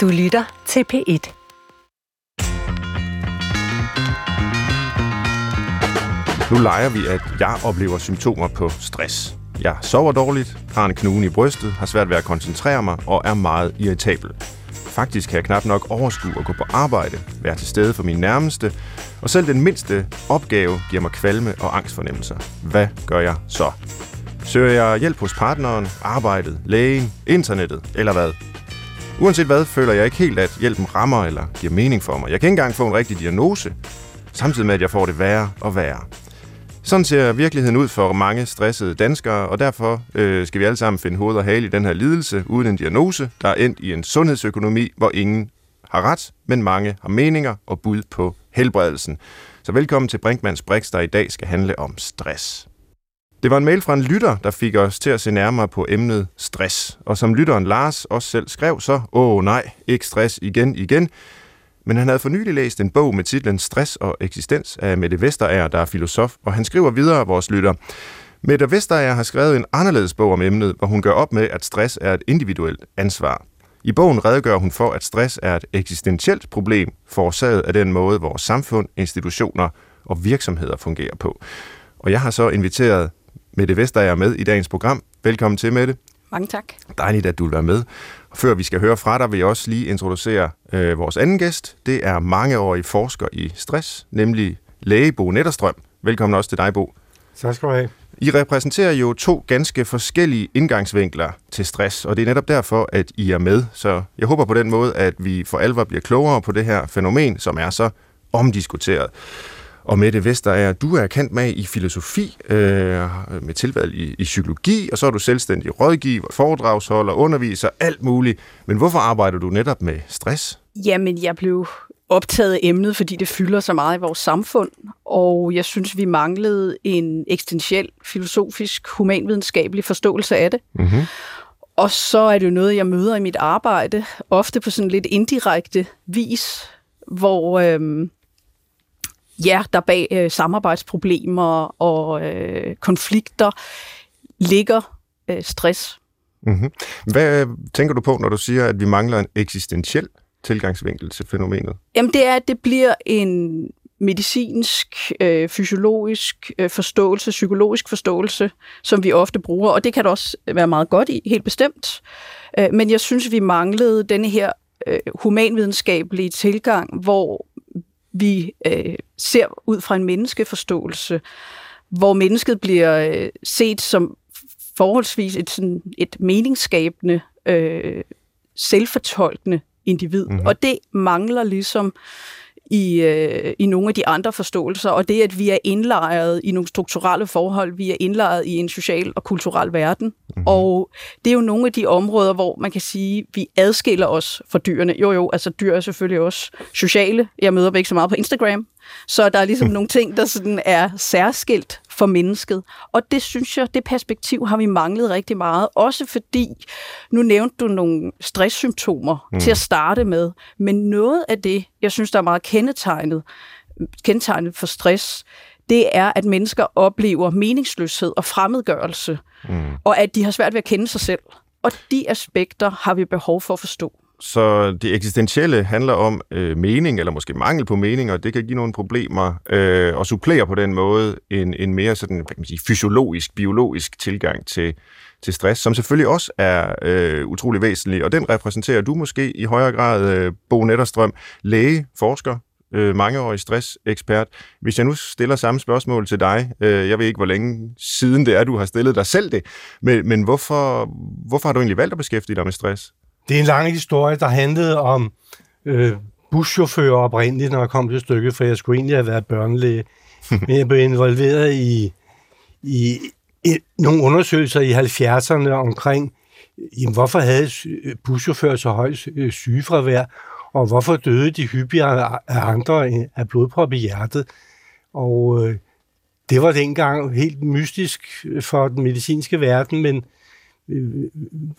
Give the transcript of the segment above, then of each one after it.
Du lytter til P1. Nu leger vi, at jeg oplever symptomer på stress. Jeg sover dårligt, har en knude i brystet, har svært ved at koncentrere mig og er meget irritabel. Faktisk kan jeg knap nok overskue at gå på arbejde, være til stede for min nærmeste, og selv den mindste opgave giver mig kvalme og angstfornemmelser. Hvad gør jeg så? Søger jeg hjælp hos partneren, arbejdet, lægen, internettet eller hvad? Uanset hvad, føler jeg ikke helt, at hjælpen rammer eller giver mening for mig. Jeg kan ikke engang få en rigtig diagnose, samtidig med, at jeg får det værre og værre. Sådan ser virkeligheden ud for mange stressede danskere, og derfor øh, skal vi alle sammen finde hoved og hale i den her lidelse uden en diagnose, der er endt i en sundhedsøkonomi, hvor ingen har ret, men mange har meninger og bud på helbredelsen. Så velkommen til Brinkmanns Brix, der i dag skal handle om stress. Det var en mail fra en lytter, der fik os til at se nærmere på emnet stress. Og som lytteren Lars også selv skrev så, åh nej, ikke stress igen igen. Men han havde for nylig læst en bog med titlen Stress og eksistens af Mette Vesterager, der er filosof, og han skriver videre, vores lytter. Mette Vesterager har skrevet en anderledes bog om emnet, hvor hun gør op med, at stress er et individuelt ansvar. I bogen redegør hun for, at stress er et eksistentielt problem, forårsaget af den måde, vores samfund, institutioner og virksomheder fungerer på. Og jeg har så inviteret Mette Vesterager med i dagens program. Velkommen til, Mette. Mange tak. Dejligt, at du vil være med. Før vi skal høre fra dig, vil jeg også lige introducere øh, vores anden gæst. Det er mangeårig forsker i stress, nemlig læge Bo Netterstrøm. Velkommen også til dig, Bo. Tak skal du have. I repræsenterer jo to ganske forskellige indgangsvinkler til stress, og det er netop derfor, at I er med. Så jeg håber på den måde, at vi for alvor bliver klogere på det her fænomen, som er så omdiskuteret. Og Mette Vesterager, du er kendt med i filosofi, øh, med tilvalg i, i psykologi, og så er du selvstændig rådgiver, foredragsholder, underviser, alt muligt. Men hvorfor arbejder du netop med stress? Jamen, jeg blev optaget af emnet, fordi det fylder så meget i vores samfund, og jeg synes, vi manglede en eksistentiel, filosofisk, humanvidenskabelig forståelse af det. Mm-hmm. Og så er det jo noget, jeg møder i mit arbejde, ofte på sådan lidt indirekte vis, hvor øhm, ja, der bag øh, samarbejdsproblemer og øh, konflikter ligger øh, stress. Mm-hmm. Hvad tænker du på, når du siger, at vi mangler en eksistentiel tilgangsvinkel til fænomenet? Jamen det er, at det bliver en medicinsk, øh, fysiologisk øh, forståelse, psykologisk forståelse, som vi ofte bruger, og det kan der også være meget godt i, helt bestemt. Øh, men jeg synes, vi manglede denne her øh, humanvidenskabelige tilgang, hvor vi øh, ser ud fra en menneskeforståelse, hvor mennesket bliver øh, set som forholdsvis et, sådan, et meningsskabende, øh, selvfortolkende individ. Mm-hmm. Og det mangler ligesom i, øh, i nogle af de andre forståelser, og det, at vi er indlejret i nogle strukturelle forhold, vi er indlejret i en social og kulturel verden. Mm-hmm. Og det er jo nogle af de områder, hvor man kan sige, vi adskiller os fra dyrene. Jo, jo, altså dyr er selvfølgelig også sociale. Jeg møder dem ikke så meget på Instagram, så der er ligesom nogle ting, der sådan er særskilt for mennesket. Og det synes jeg, det perspektiv har vi manglet rigtig meget. Også fordi, nu nævnte du nogle stresssymptomer mm. til at starte med, men noget af det, jeg synes, der er meget kendetegnet, kendetegnet for stress, det er, at mennesker oplever meningsløshed og fremmedgørelse, mm. og at de har svært ved at kende sig selv. Og de aspekter har vi behov for at forstå. Så det eksistentielle handler om øh, mening, eller måske mangel på mening, og det kan give nogle problemer, øh, og supplere på den måde en, en mere sådan, hvad kan man sige, fysiologisk, biologisk tilgang til, til stress, som selvfølgelig også er øh, utrolig væsentlig, og den repræsenterer du måske i højere grad, øh, Bo Netterstrøm, læge, forsker, øh, mangeårig stressekspert. Hvis jeg nu stiller samme spørgsmål til dig, øh, jeg ved ikke, hvor længe siden det er, du har stillet dig selv det, men, men hvorfor, hvorfor har du egentlig valgt at beskæftige dig med stress? Det er en lang historie, der handlede om øh, buschauffører oprindeligt, når jeg kom til stykket, for jeg skulle egentlig have været børnelæge. Men jeg blev involveret i, i, i nogle undersøgelser i 70'erne omkring, jamen, hvorfor havde buschauffører så højt øh, sygefravær, og hvorfor døde de hyppigere af andre af blodprop i hjertet. Og øh, det var dengang helt mystisk for den medicinske verden, men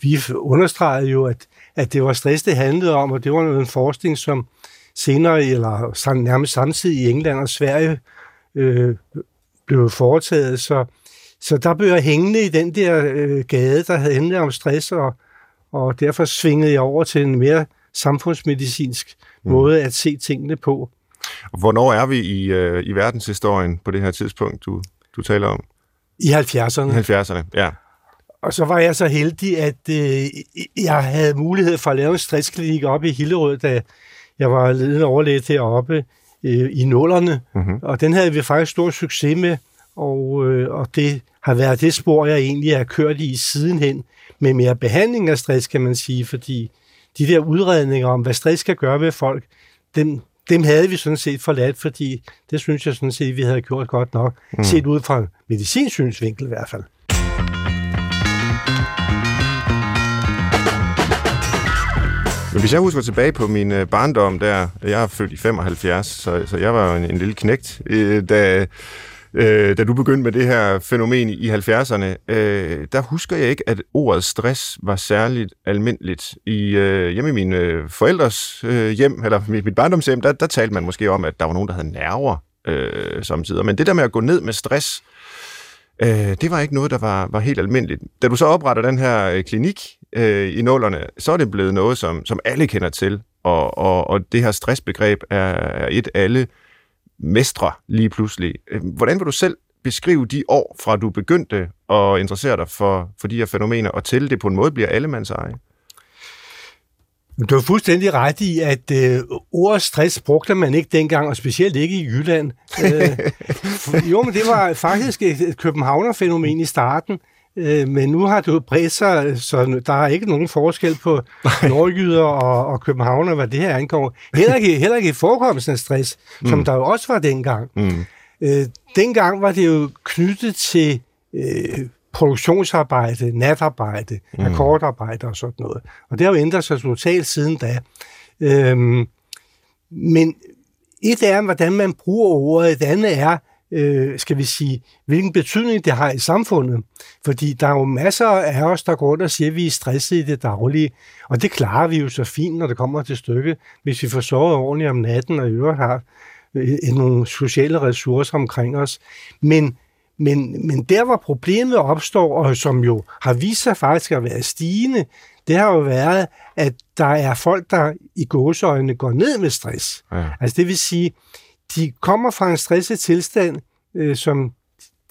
vi understregede jo, at, at det var stress, det handlede om, og det var en forskning, som senere, eller nærmest samtidig i England og Sverige, øh, blev foretaget. Så, så der blev jeg hængende i den der øh, gade, der havde handlet om stress, og, og derfor svingede jeg over til en mere samfundsmedicinsk mm. måde at se tingene på. Hvornår er vi i, øh, i verdenshistorien på det her tidspunkt, du, du taler om? I 70'erne. I 70'erne, ja. Og så var jeg så heldig, at øh, jeg havde mulighed for at lave en stressklinik oppe i Hillerød, da jeg var ledende overlæge deroppe øh, i nullerne. Mm-hmm. Og den havde vi faktisk stor succes med, og, øh, og det har været det spor, jeg egentlig har kørt i sidenhen, med mere behandling af stress, kan man sige, fordi de der udredninger om, hvad stress kan gøre ved folk, dem, dem havde vi sådan set forladt, fordi det synes jeg sådan set, vi havde gjort godt nok, mm. set ud fra medicinsynsvinkel i hvert fald. Hvis jeg husker tilbage på min øh, barndom der, jeg er født i 75, så, så jeg var en, en lille knægt, øh, da, øh, da du begyndte med det her fænomen i 70'erne, øh, der husker jeg ikke, at ordet stress var særligt almindeligt. I, øh, hjemme i mine øh, forældres øh, hjem, eller mit, mit barndomshjem, der, der talte man måske om, at der var nogen, der havde nerver øh, samtidig. Men det der med at gå ned med stress, øh, det var ikke noget, der var, var helt almindeligt. Da du så opretter den her øh, klinik øh, i nullerne, så er det blevet noget, som, som alle kender til. Og, og, og det her stressbegreb er, er et alle mestre lige pludselig. Øh, hvordan vil du selv beskrive de år, fra du begyndte at interessere dig for, for de her fænomener, og til det på en måde bliver allemands eje? Du har fuldstændig ret i, at øh, ordet stress brugte man ikke dengang, og specielt ikke i Jylland. øh, jo, men det var faktisk et Københavner-fænomen i starten. Øh, men nu har det jo bredt sig, så der er ikke nogen forskel på nordjyder og, og københavner, hvad det her angår. Heller ikke, heller ikke i forekomsten af stress, mm. som der jo også var dengang. Mm. Øh, dengang var det jo knyttet til øh, produktionsarbejde, natarbejde, mm. akkordarbejde og sådan noget. Og det har jo ændret sig totalt siden da. Øhm, men et er, hvordan man bruger ordet, et andet er, øh, skal vi sige, hvilken betydning det har i samfundet. Fordi der er jo masser af os, der går rundt og siger, at vi er stresset i det daglige, og det klarer vi jo så fint, når det kommer til stykket, hvis vi får sovet ordentligt om natten og i øvrigt har øh, nogle sociale ressourcer omkring os. Men, men, men der, hvor problemet opstår, og som jo har vist sig faktisk at være stigende, det har jo været, at der er folk, der i gåseøjne går ned med stress. Ja. Altså det vil sige, de kommer fra en stresset tilstand, øh, som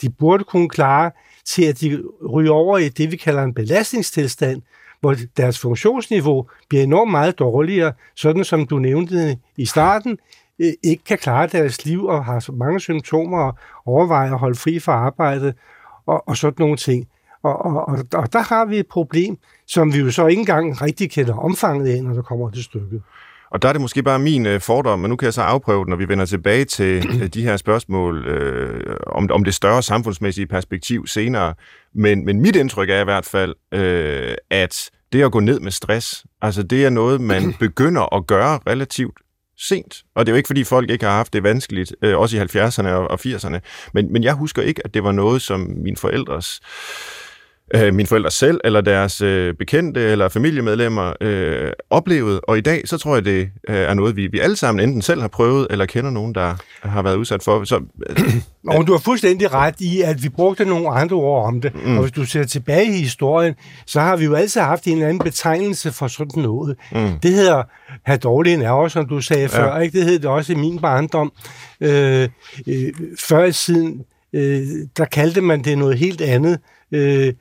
de burde kunne klare, til at de ryger over i det, vi kalder en belastningstilstand, hvor deres funktionsniveau bliver enormt meget dårligere, sådan som du nævnte i starten, øh, ikke kan klare deres liv og har så mange symptomer og overvejer at holde fri fra arbejdet og, og sådan nogle ting. Og, og, og, og der har vi et problem, som vi jo så ikke engang rigtig kender omfanget af, når der kommer til stykket. Og der er det måske bare min øh, fordom, men nu kan jeg så afprøve det, når vi vender tilbage til øh, de her spørgsmål øh, om, om det større samfundsmæssige perspektiv senere. Men, men mit indtryk er i hvert fald, øh, at det at gå ned med stress, altså det er noget, man begynder at gøre relativt sent. Og det er jo ikke, fordi folk ikke har haft det vanskeligt, øh, også i 70'erne og, og 80'erne. Men, men jeg husker ikke, at det var noget, som mine forældres øh, mine forældre selv, eller deres øh, bekendte, eller familiemedlemmer øh, oplevede. Og i dag, så tror jeg, det øh, er noget, vi, vi alle sammen enten selv har prøvet, eller kender nogen, der har været udsat for. Så, øh, og du har fuldstændig ret i, at vi brugte nogle andre ord om det. Mm. Og hvis du ser tilbage i historien, så har vi jo altid haft en eller anden betegnelse for sådan noget. Mm. Det hedder have dårlige nerver, som du sagde ja. før. Ikke? Det hed det også i min barndom. Øh, øh, før i tiden, øh, der kaldte man det noget helt andet. Øh,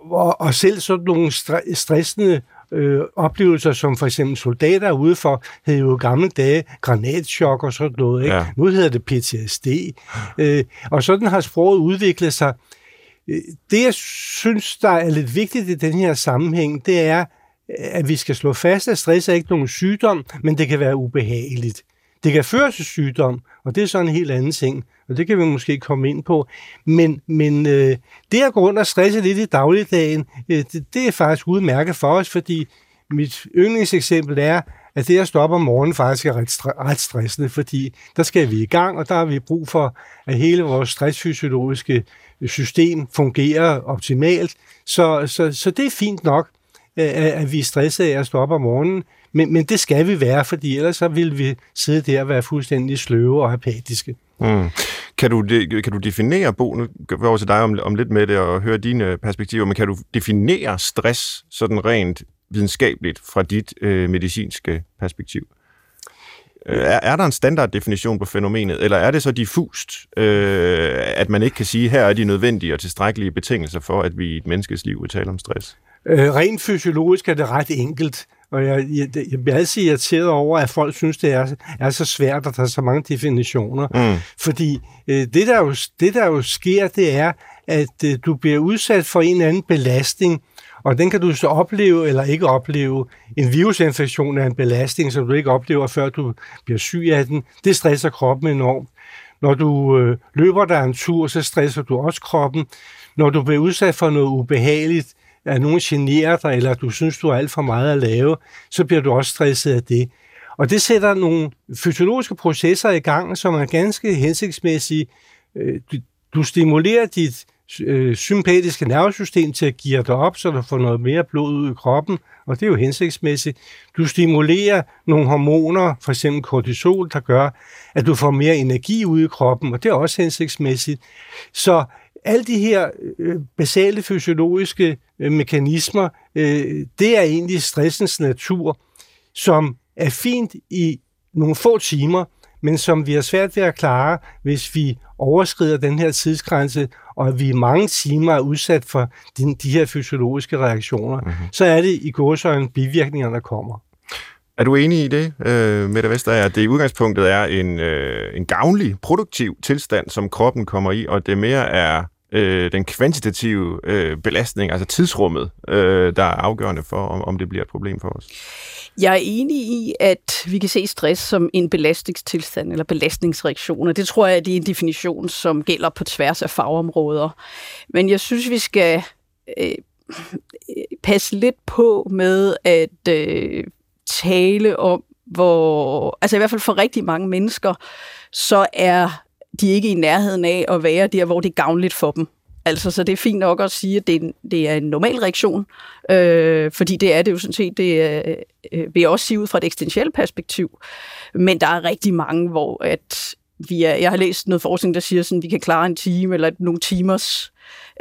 og, og selv sådan nogle stressende øh, oplevelser, som for eksempel soldater ude for, havde jo i gamle dage granatschok og sådan noget. Ikke? Ja. Nu hedder det PTSD. Øh, og sådan har sproget udviklet sig. Øh, det, jeg synes, der er lidt vigtigt i den her sammenhæng, det er, at vi skal slå fast, at stress er ikke nogen sygdom, men det kan være ubehageligt. Det kan føre til sygdom, og det er så en helt anden ting og det kan vi måske komme ind på. Men, men øh, det at gå rundt og stresse lidt i dagligdagen, øh, det, det er faktisk udmærket for os, fordi mit yndlingseksempel er, at det at stoppe om morgenen faktisk er ret, ret stressende, fordi der skal vi i gang, og der har vi brug for, at hele vores stressfysiologiske system fungerer optimalt. Så, så, så det er fint nok, øh, at vi er stresset af at stoppe om morgenen, men, men det skal vi være, fordi ellers så vil vi sidde der og være fuldstændig sløve og apatiske. Mm. Kan, du, kan du definere, Bo, nu går over til dig om, om lidt med det og høre dine perspektiver, men kan du definere stress sådan rent videnskabeligt fra dit øh, medicinske perspektiv? Øh, er, er der en standarddefinition på fænomenet, eller er det så diffust, øh, at man ikke kan sige, her er de nødvendige og tilstrækkelige betingelser for, at vi i et menneskes liv vil tale om stress? Øh, rent fysiologisk er det ret enkelt. Og jeg, jeg, jeg bliver altid irriteret over, at folk synes, det er, er så svært, at der er så mange definitioner. Mm. Fordi øh, det, der jo, det, der jo sker, det er, at øh, du bliver udsat for en eller anden belastning, og den kan du så opleve eller ikke opleve. En virusinfektion er en belastning, som du ikke oplever, før du bliver syg af den. Det stresser kroppen enormt. Når du øh, løber dig en tur, så stresser du også kroppen. Når du bliver udsat for noget ubehageligt, at nogen generer dig, eller du synes, du har alt for meget at lave, så bliver du også stresset af det. Og det sætter nogle fysiologiske processer i gang, som er ganske hensigtsmæssige. Øh, du stimulerer dit øh, sympatiske nervesystem til at give dig op, så du får noget mere blod ud i kroppen, og det er jo hensigtsmæssigt. Du stimulerer nogle hormoner, for eksempel kortisol, der gør, at du får mere energi ud i kroppen, og det er også hensigtsmæssigt. Så alle de her øh, basale fysiologiske øh, mekanismer, øh, det er egentlig stressens natur, som er fint i nogle få timer, men som vi har svært ved at klare, hvis vi overskrider den her tidsgrænse, og vi i mange timer er udsat for de, de her fysiologiske reaktioner, mm-hmm. så er det i gåsøjne bivirkninger, der kommer. Er du enig i det, øh, Mette Vester, at det i udgangspunktet er en, øh, en gavnlig, produktiv tilstand, som kroppen kommer i, og det mere er øh, den kvantitative øh, belastning, altså tidsrummet, øh, der er afgørende for, om, om det bliver et problem for os? Jeg er enig i, at vi kan se stress som en belastningstilstand eller belastningsreaktioner. Det tror jeg, det er en definition, som gælder på tværs af fagområder. Men jeg synes, vi skal øh, passe lidt på med at øh, tale om, hvor, altså i hvert fald for rigtig mange mennesker, så er de ikke i nærheden af at være der, hvor det er gavnligt for dem. Altså, så det er fint nok at sige, at det er, det er en normal reaktion, øh, fordi det er det jo sådan set, det er, øh, vil jeg også sige ud fra et eksistentielt perspektiv. Men der er rigtig mange, hvor at vi er, jeg har læst noget forskning, der siger, at vi kan klare en time eller nogle timers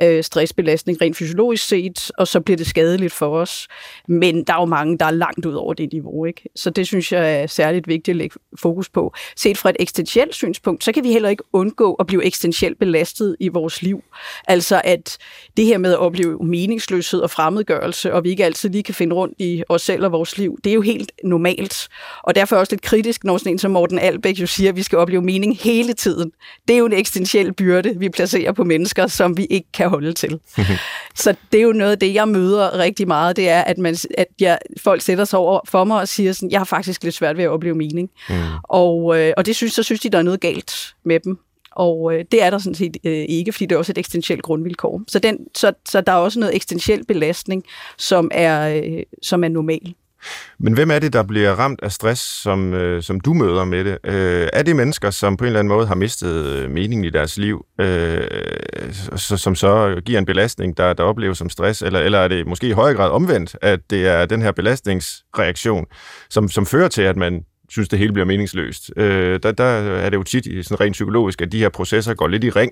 øh, stressbelastning rent fysiologisk set, og så bliver det skadeligt for os. Men der er jo mange, der er langt ud over det niveau. Ikke? Så det synes jeg er særligt vigtigt at lægge fokus på. Set fra et eksistentielt synspunkt, så kan vi heller ikke undgå at blive eksistentielt belastet i vores liv. Altså at det her med at opleve meningsløshed og fremmedgørelse, og vi ikke altid lige kan finde rundt i os selv og vores liv, det er jo helt normalt. Og derfor er også lidt kritisk, når sådan en som Morten Albæk jo siger, at vi skal opleve mening hele tiden. Det er jo en eksistentiel byrde, vi placerer på mennesker, som vi ikke kan holde til. så det er jo noget af det, jeg møder rigtig meget, det er, at, man, at jeg, folk sætter sig over for mig og siger sådan, jeg har faktisk lidt svært ved at opleve mening. Mm. Og, øh, og det synes, så synes de, der er noget galt med dem. Og øh, det er der sådan set øh, ikke, fordi det er også et eksistentielt grundvilkår. Så, den, så, så der er også noget eksistentiel belastning, som er, øh, som er normal. Men hvem er det, der bliver ramt af stress, som, øh, som du møder med det? Øh, er det mennesker, som på en eller anden måde har mistet øh, meningen i deres liv, øh, så, som så giver en belastning, der, der opleves som stress? Eller, eller er det måske i høj grad omvendt, at det er den her belastningsreaktion, som, som fører til, at man synes, det hele bliver meningsløst. Øh, der, der er det jo tit sådan rent psykologisk, at de her processer går lidt i ring.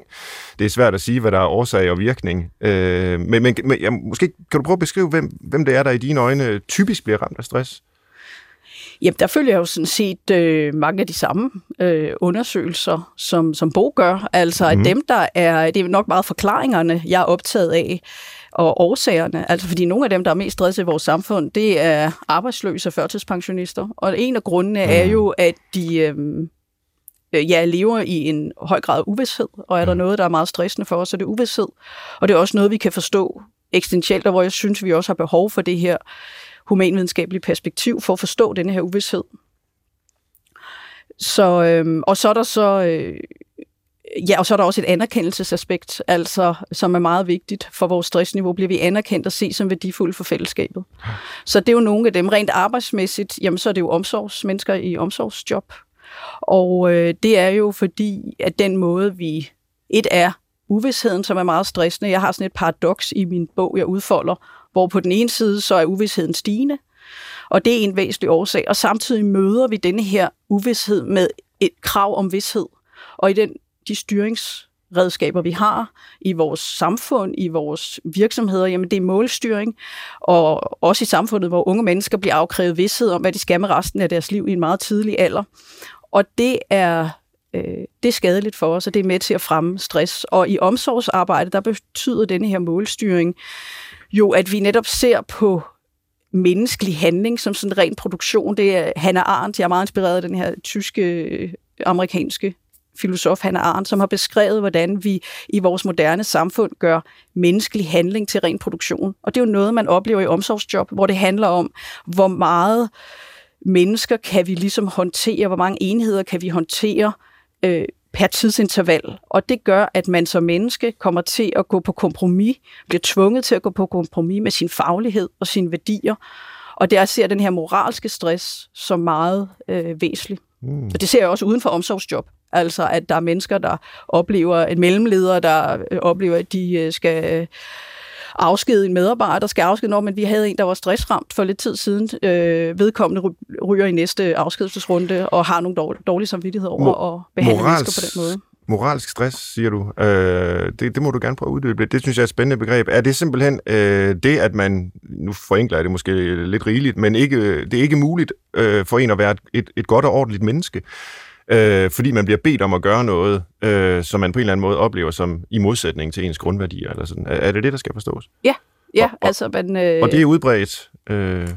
Det er svært at sige, hvad der er årsag og virkning. Øh, men men, men ja, måske kan du prøve at beskrive, hvem, hvem det er, der i dine øjne typisk bliver ramt af stress? Jamen, der følger jo sådan set øh, mange af de samme øh, undersøgelser, som, som Bo gør. Altså, mm. at dem, der er, det er nok meget forklaringerne, jeg er optaget af og årsagerne. Altså fordi nogle af dem, der er mest stresset i vores samfund, det er arbejdsløse førtidspensionister. Og en af grundene mm. er jo, at de øhm, øh, ja, lever i en høj grad af uvidshed. Og er der mm. noget, der er meget stressende for os, så er det uvidshed. Og det er også noget, vi kan forstå eksistentielt, og hvor jeg synes, vi også har behov for det her humanvidenskabelige perspektiv for at forstå denne her uvidshed. Så, øhm, og så er der så øh, Ja, og så er der også et anerkendelsesaspekt, altså, som er meget vigtigt for vores stressniveau. Bliver vi anerkendt og set som værdifulde for fællesskabet? Så det er jo nogle af dem. Rent arbejdsmæssigt, jamen så er det jo omsorgsmennesker i omsorgsjob. Og øh, det er jo fordi, at den måde vi... Et er uvidsheden, som er meget stressende. Jeg har sådan et paradoks i min bog, jeg udfolder, hvor på den ene side, så er uvidsheden stigende, og det er en væsentlig årsag. Og samtidig møder vi denne her uvidshed med et krav om vidshed. Og i den de styringsredskaber, vi har i vores samfund, i vores virksomheder, jamen det er målstyring, og også i samfundet, hvor unge mennesker bliver afkrævet vidshed om, hvad de skal med resten af deres liv i en meget tidlig alder. Og det er øh, det er skadeligt for os, og det er med til at fremme stress. Og i omsorgsarbejde, der betyder denne her målstyring jo, at vi netop ser på menneskelig handling som sådan ren produktion. Det er Hannah Arendt, jeg er meget inspireret af den her tyske, øh, amerikanske filosof Hannah Arendt, som har beskrevet, hvordan vi i vores moderne samfund gør menneskelig handling til ren produktion. Og det er jo noget, man oplever i omsorgsjob, hvor det handler om, hvor meget mennesker kan vi ligesom håndtere, hvor mange enheder kan vi håndtere øh, per tidsinterval. Og det gør, at man som menneske kommer til at gå på kompromis, bliver tvunget til at gå på kompromis med sin faglighed og sine værdier. Og der ser den her moralske stress som meget øh, væsentlig. Mm. Og det ser jeg også uden for omsorgsjob. Altså, at der er mennesker, der oplever, en mellemleder, der øh, oplever, at de øh, skal afskede en medarbejder, skal afskede, når men vi havde en, der var stressramt for lidt tid siden. Øh, vedkommende ryger i næste afskedelsesrunde og har nogle dårlige, dårlige samvittigheder over at behandle Morals, mennesker på den måde. Moralsk stress, siger du. Øh, det, det må du gerne prøve at uddybe. Det synes jeg er et spændende begreb. Er det simpelthen øh, det, at man, nu forenkler jeg det måske lidt rigeligt, men ikke, det er ikke muligt øh, for en at være et, et godt og ordentligt menneske? Øh, fordi man bliver bedt om at gøre noget, øh, som man på en eller anden måde oplever som i modsætning til ens grundværdier. Eller sådan. Er, er det det, der skal forstås? Ja, ja. Og, altså, man, øh, og det er udbredt? Øh...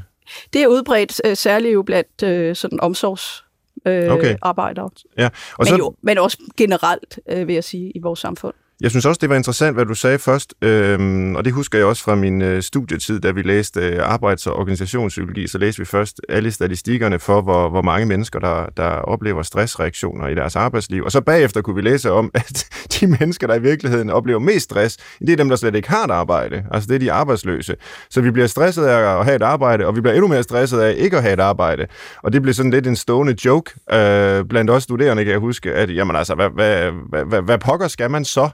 Det er udbredt, øh, særligt jo blandt øh, sådan omsorgs øh, okay. arbejdere. Ja. Og men, så... jo, men også generelt, øh, vil jeg sige, i vores samfund. Jeg synes også, det var interessant, hvad du sagde først, øhm, og det husker jeg også fra min øh, studietid, da vi læste øh, arbejds- og organisationspsykologi, så læste vi først alle statistikkerne for, hvor, hvor mange mennesker, der, der oplever stressreaktioner i deres arbejdsliv. Og så bagefter kunne vi læse om, at de mennesker, der i virkeligheden oplever mest stress, det er dem, der slet ikke har et arbejde. Altså det er de arbejdsløse. Så vi bliver stresset af at have et arbejde, og vi bliver endnu mere stresset af ikke at have et arbejde. Og det blev sådan lidt en stående joke øh, blandt os studerende, kan jeg huske, at jamen altså, hvad, hvad, hvad, hvad, hvad pokker skal man så?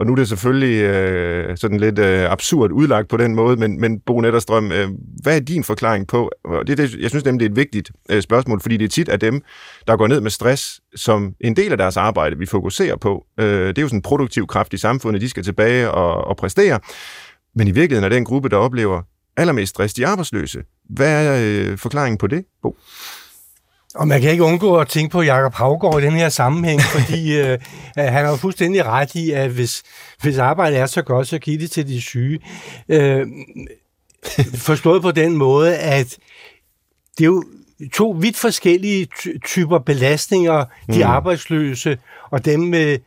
Og nu er det selvfølgelig øh, sådan lidt øh, absurd udlagt på den måde, men, men Bo Netterstrøm, øh, hvad er din forklaring på? Det, det, jeg synes nemlig, det er et vigtigt øh, spørgsmål, fordi det er tit af dem, der går ned med stress som en del af deres arbejde, vi fokuserer på. Øh, det er jo sådan en produktiv kraft i samfundet, de skal tilbage og, og præstere. Men i virkeligheden er det en gruppe, der oplever allermest stress, de arbejdsløse. Hvad er øh, forklaringen på det, Bo? Og man kan ikke undgå at tænke på Jakob Havgård i den her sammenhæng, fordi øh, han har jo fuldstændig ret i, at hvis, hvis arbejdet er så godt, så giv det til de syge. Øh, forstået på den måde, at det er jo to vidt forskellige typer belastninger, de mm. arbejdsløse og dem, øh,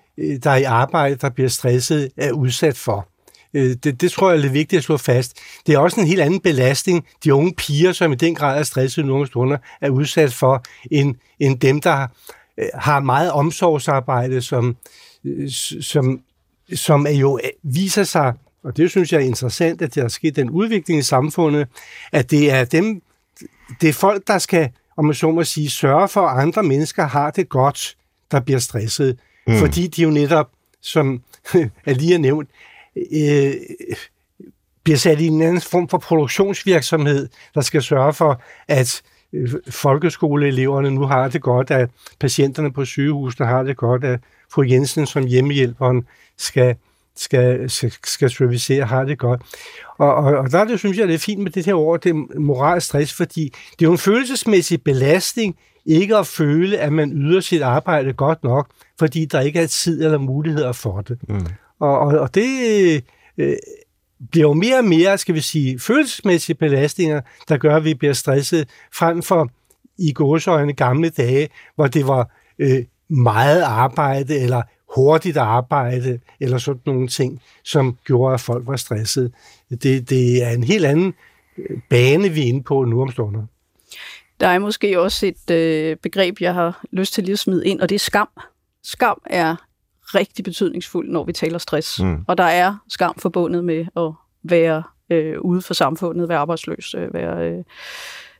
der er i arbejde, der bliver stresset, er udsat for. Øh, det, det tror jeg er lidt vigtigt at slå fast. Det er også en helt anden belastning, de unge piger, som i den grad er stresset nogle stunder, er udsat for, end, end dem, der øh, har meget omsorgsarbejde, som, øh, som, som jo viser sig, og det synes jeg er interessant, at der er sket den udvikling i samfundet, at det er dem, det er folk, der skal, om man så må sige, sørge for, at andre mennesker har det godt, der bliver stresset. Mm. Fordi de jo netop, som er lige er nævnt, øh, bliver sat i en anden form for produktionsvirksomhed, der skal sørge for, at øh, folkeskoleeleverne nu har det godt, at patienterne på sygehusene har det godt, at fru Jensen som hjemmehjælperen skal, skal, skal, servicere, har det godt. Og, og, og der det, synes jeg, det er fint med det her ord, det er moral stress, fordi det er jo en følelsesmæssig belastning, ikke at føle, at man yder sit arbejde godt nok, fordi der ikke er tid eller muligheder for det. Mm. Og, og, og det øh, bliver jo mere og mere, skal vi sige, følelsesmæssige belastninger, der gør, at vi bliver stresset, frem for i gåsøjne gamle dage, hvor det var øh, meget arbejde, eller hurtigt arbejde, eller sådan nogle ting, som gjorde, at folk var stresset. Det, det er en helt anden øh, bane, vi er inde på nu om stunder. Der er måske også et øh, begreb, jeg har lyst til lige at smide ind, og det er skam. Skam er rigtig betydningsfuld, når vi taler stress. Mm. Og der er skam forbundet med at være øh, ude for samfundet, være arbejdsløs, øh, være... Øh,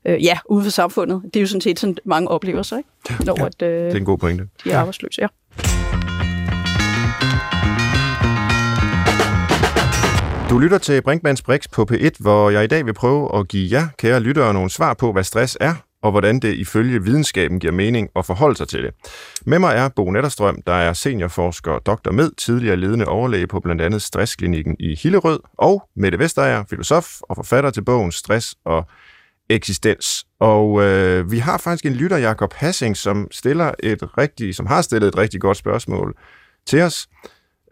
øh, ja, ude for samfundet. Det er jo sådan set sådan, mange oplever sig, ikke? Når, ja, at, øh, det er en god pointe. De er ja. arbejdsløse, ja. Du lytter til Brinkmanns Brix på P1, hvor jeg i dag vil prøve at give jer, kære lyttere, nogle svar på, hvad stress er, og hvordan det ifølge videnskaben giver mening at forholde sig til det. Med mig er Bo Netterstrøm, der er seniorforsker og doktor med, tidligere ledende overlæge på blandt andet Stressklinikken i Hillerød, og Mette Vestager, filosof og forfatter til bogen Stress og eksistens. Og øh, vi har faktisk en lytter, Jakob Hassing, som stiller et rigtig, som har stillet et rigtig godt spørgsmål til os.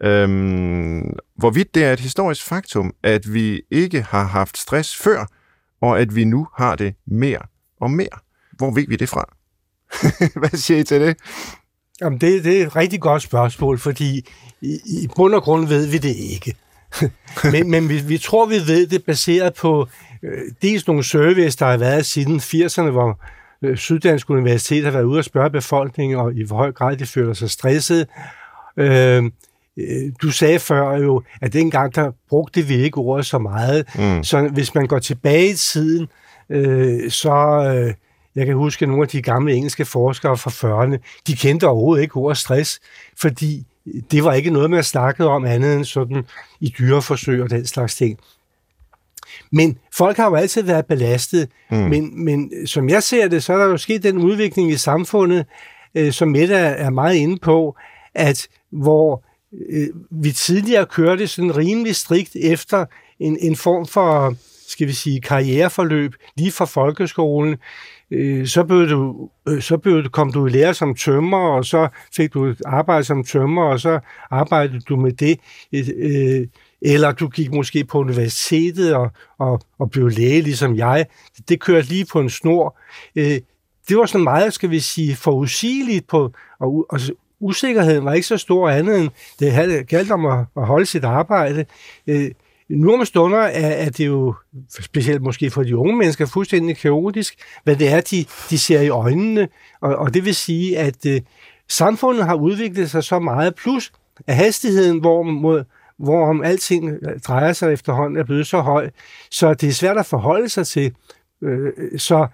Øhm, hvorvidt det er et historisk faktum, at vi ikke har haft stress før, og at vi nu har det mere og mere. Hvor ved vi det fra? Hvad siger I til det? Jamen, det, det er et rigtig godt spørgsmål, fordi i, i bund og grund ved vi det ikke. men men vi, vi tror, vi ved det baseret på øh, dels nogle surveys, der har været siden 80'erne, hvor øh, Syddansk Universitet har været ude og spørge befolkningen, og i hvor høj grad de føler sig stresset. Øh, øh, du sagde før jo, at dengang der brugte vi ikke ordet så meget. Mm. Så hvis man går tilbage i tiden, øh, så... Øh, jeg kan huske, at nogle af de gamle engelske forskere fra 40'erne, de kendte overhovedet ikke ordet stress, fordi det var ikke noget, man snakkede om andet end sådan i dyreforsøg og den slags ting. Men folk har jo altid været belastet, mm. men, men som jeg ser det, så er der jo sket den udvikling i samfundet, øh, som Mette er meget inde på, at hvor øh, vi tidligere kørte sådan rimelig strikt efter en, en form for, skal vi sige, karriereforløb, lige fra folkeskolen, øh, så, blev du, øh, så blev du, kom du i lære som tømmer, og så fik du et arbejde som tømmer, og så arbejdede du med det. Øh, eller du gik måske på universitetet og, og, og blev læge, ligesom jeg. Det kørte lige på en snor. Øh, det var sådan meget, skal vi sige, forudsigeligt, på, og, og usikkerheden var ikke så stor andet end, det galt om at, at holde sit arbejde. Øh, nu om stunder er, er det jo, specielt måske for de unge mennesker, fuldstændig kaotisk, hvad det er, de, de ser i øjnene. Og, og det vil sige, at øh, samfundet har udviklet sig så meget, plus at hastigheden, hvor, mod, hvor om alting øh, drejer sig efterhånden, er blevet så høj, så det er svært at forholde sig til. Øh, så,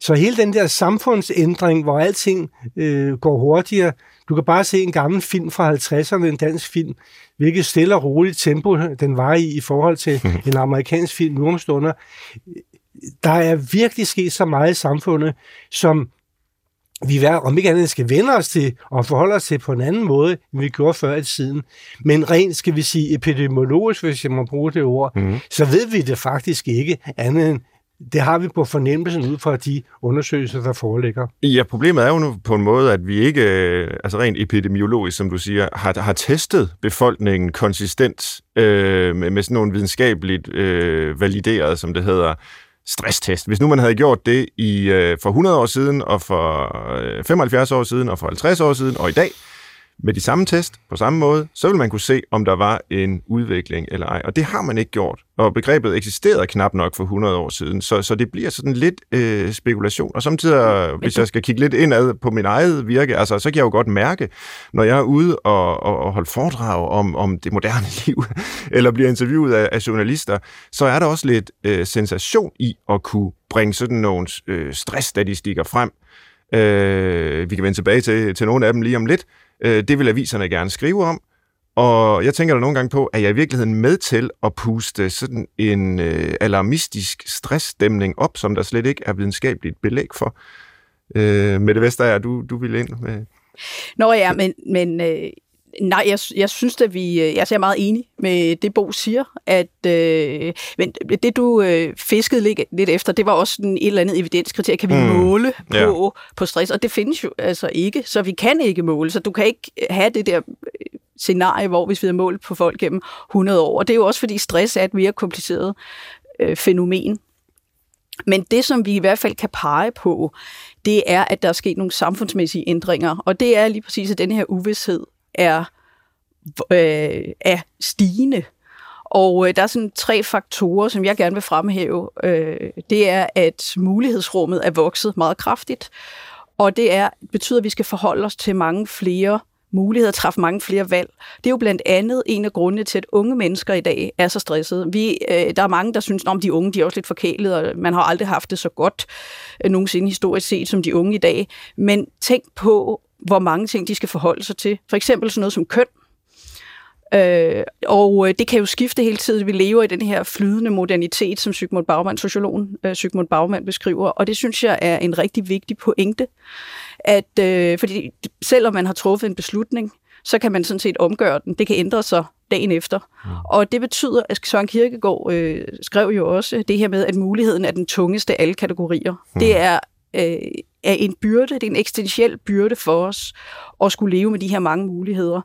så hele den der samfundsændring, hvor alting øh, går hurtigere, du kan bare se en gammel film fra 50'erne, en dansk film, hvilket stille og roligt tempo den var i i forhold til en amerikansk film nu om stunder. Der er virkelig sket så meget i samfundet, som vi hver, om ikke andet skal vende os til og forholde os til på en anden måde, end vi gjorde før i tiden. Men rent, skal vi sige, epidemiologisk, hvis jeg må bruge det ord, mm. så ved vi det faktisk ikke andet end, det har vi på fornemmelsen ud fra de undersøgelser, der foreligger. Ja, problemet er jo nu på en måde, at vi ikke, øh, altså rent epidemiologisk, som du siger, har, har testet befolkningen konsistent øh, med, med sådan nogle videnskabeligt øh, valideret, som det hedder, stresstest. Hvis nu man havde gjort det i øh, for 100 år siden, og for øh, 75 år siden, og for 50 år siden, og i dag, med de samme test på samme måde, så vil man kunne se, om der var en udvikling eller ej. Og det har man ikke gjort. Og begrebet eksisterede knap nok for 100 år siden, så, så det bliver sådan lidt øh, spekulation. Og samtidig, hvis jeg skal kigge lidt indad på min eget virke, altså, så kan jeg jo godt mærke, når jeg er ude og, og, og holde foredrag om, om det moderne liv, eller bliver interviewet af, af journalister, så er der også lidt øh, sensation i at kunne bringe sådan nogle øh, stressstatistikker frem. Øh, vi kan vende tilbage til, til nogle af dem lige om lidt, Øh, det vil aviserne gerne skrive om, og jeg tænker da nogle gange på, at jeg i virkeligheden med til at puste sådan en øh, alarmistisk stressstemning op, som der slet ikke er videnskabeligt belæg for. Øh, Mette Vestager, du, du vil ind med... Nå ja, men, men øh, Nej, jeg, jeg synes at vi, øh, jeg er meget enig med det, Bo siger, at øh, men det, du øh, fiskede lidt, lidt efter, det var også en et eller andet evidenskriterie. Kan vi mm. måle på, ja. på stress? Og det findes jo altså ikke, så vi kan ikke måle. Så du kan ikke have det der øh, scenarie, hvor hvis vi har målt på folk gennem 100 år. Og det er jo også, fordi stress er et mere kompliceret øh, fænomen. Men det, som vi i hvert fald kan pege på, det er, at der er sket nogle samfundsmæssige ændringer, og det er lige præcis, at den her uvidshed er, øh, er stigende. Og øh, der er sådan tre faktorer, som jeg gerne vil fremhæve. Øh, det er, at mulighedsrummet er vokset meget kraftigt, og det er, betyder, at vi skal forholde os til mange flere muligheder, træffe mange flere valg. Det er jo blandt andet en af grundene til, at unge mennesker i dag er så stressede. Vi, øh, der er mange, der synes, at de unge de er også lidt forkælet, og man har aldrig haft det så godt øh, nogensinde historisk set som de unge i dag. Men tænk på, hvor mange ting de skal forholde sig til. For eksempel sådan noget som køn. Øh, og øh, det kan jo skifte hele tiden. Vi lever i den her flydende modernitet, som Sigmund Baumann, sociologen øh, Sigmund Baumann beskriver, og det synes jeg er en rigtig vigtig pointe, at øh, fordi selvom man har truffet en beslutning, så kan man sådan set omgøre den. Det kan ændre sig dagen efter. Mm. Og det betyder, at Søren Kierkegaard øh, skrev jo også det her med, at muligheden er den tungeste af alle kategorier. Mm. Det er øh, er en byrde, det er en eksistentiel byrde for os at skulle leve med de her mange muligheder.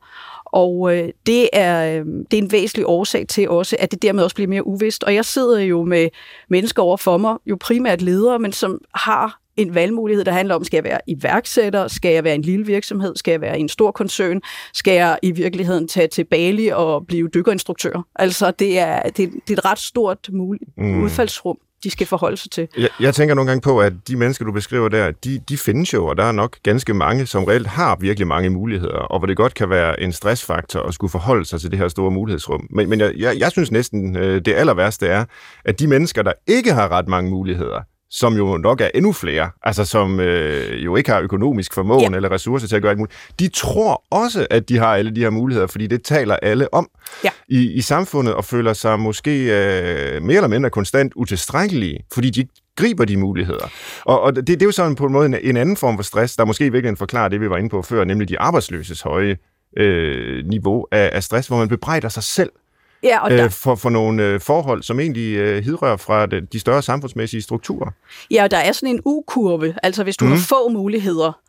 Og øh, det, er, øh, det er en væsentlig årsag til også, at det dermed også bliver mere uvist. Og jeg sidder jo med mennesker over for mig, jo primært ledere, men som har en valgmulighed, der handler om, skal jeg være iværksætter, skal jeg være en lille virksomhed, skal jeg være en stor koncern, skal jeg i virkeligheden tage til Bali og blive dykkerinstruktør. Altså, det er, det, det er et ret stort muligt mm. udfaldsrum de skal forholde sig til. Jeg, jeg tænker nogle gange på, at de mennesker, du beskriver der, de, de findes jo, og der er nok ganske mange, som reelt har virkelig mange muligheder, og hvor det godt kan være en stressfaktor at skulle forholde sig til det her store mulighedsrum. Men, men jeg, jeg, jeg synes næsten, øh, det aller værste er, at de mennesker, der ikke har ret mange muligheder, som jo nok er endnu flere, altså som øh, jo ikke har økonomisk formåen ja. eller ressourcer til at gøre alt muligt, de tror også, at de har alle de her muligheder, fordi det taler alle om ja. i, i samfundet, og føler sig måske øh, mere eller mindre konstant utilstrækkelige, fordi de griber de muligheder. Og, og det, det er jo sådan på en måde en, en anden form for stress, der måske virkelig forklarer det, vi var inde på før, nemlig de arbejdsløses høje øh, niveau af, af stress, hvor man bebrejder sig selv ja, og der... øh, for, for nogle øh, forhold, som egentlig øh, hidrører fra de, de større samfundsmæssige strukturer. Ja, og der er sådan en U-kurve. Altså hvis du mm. har få muligheder,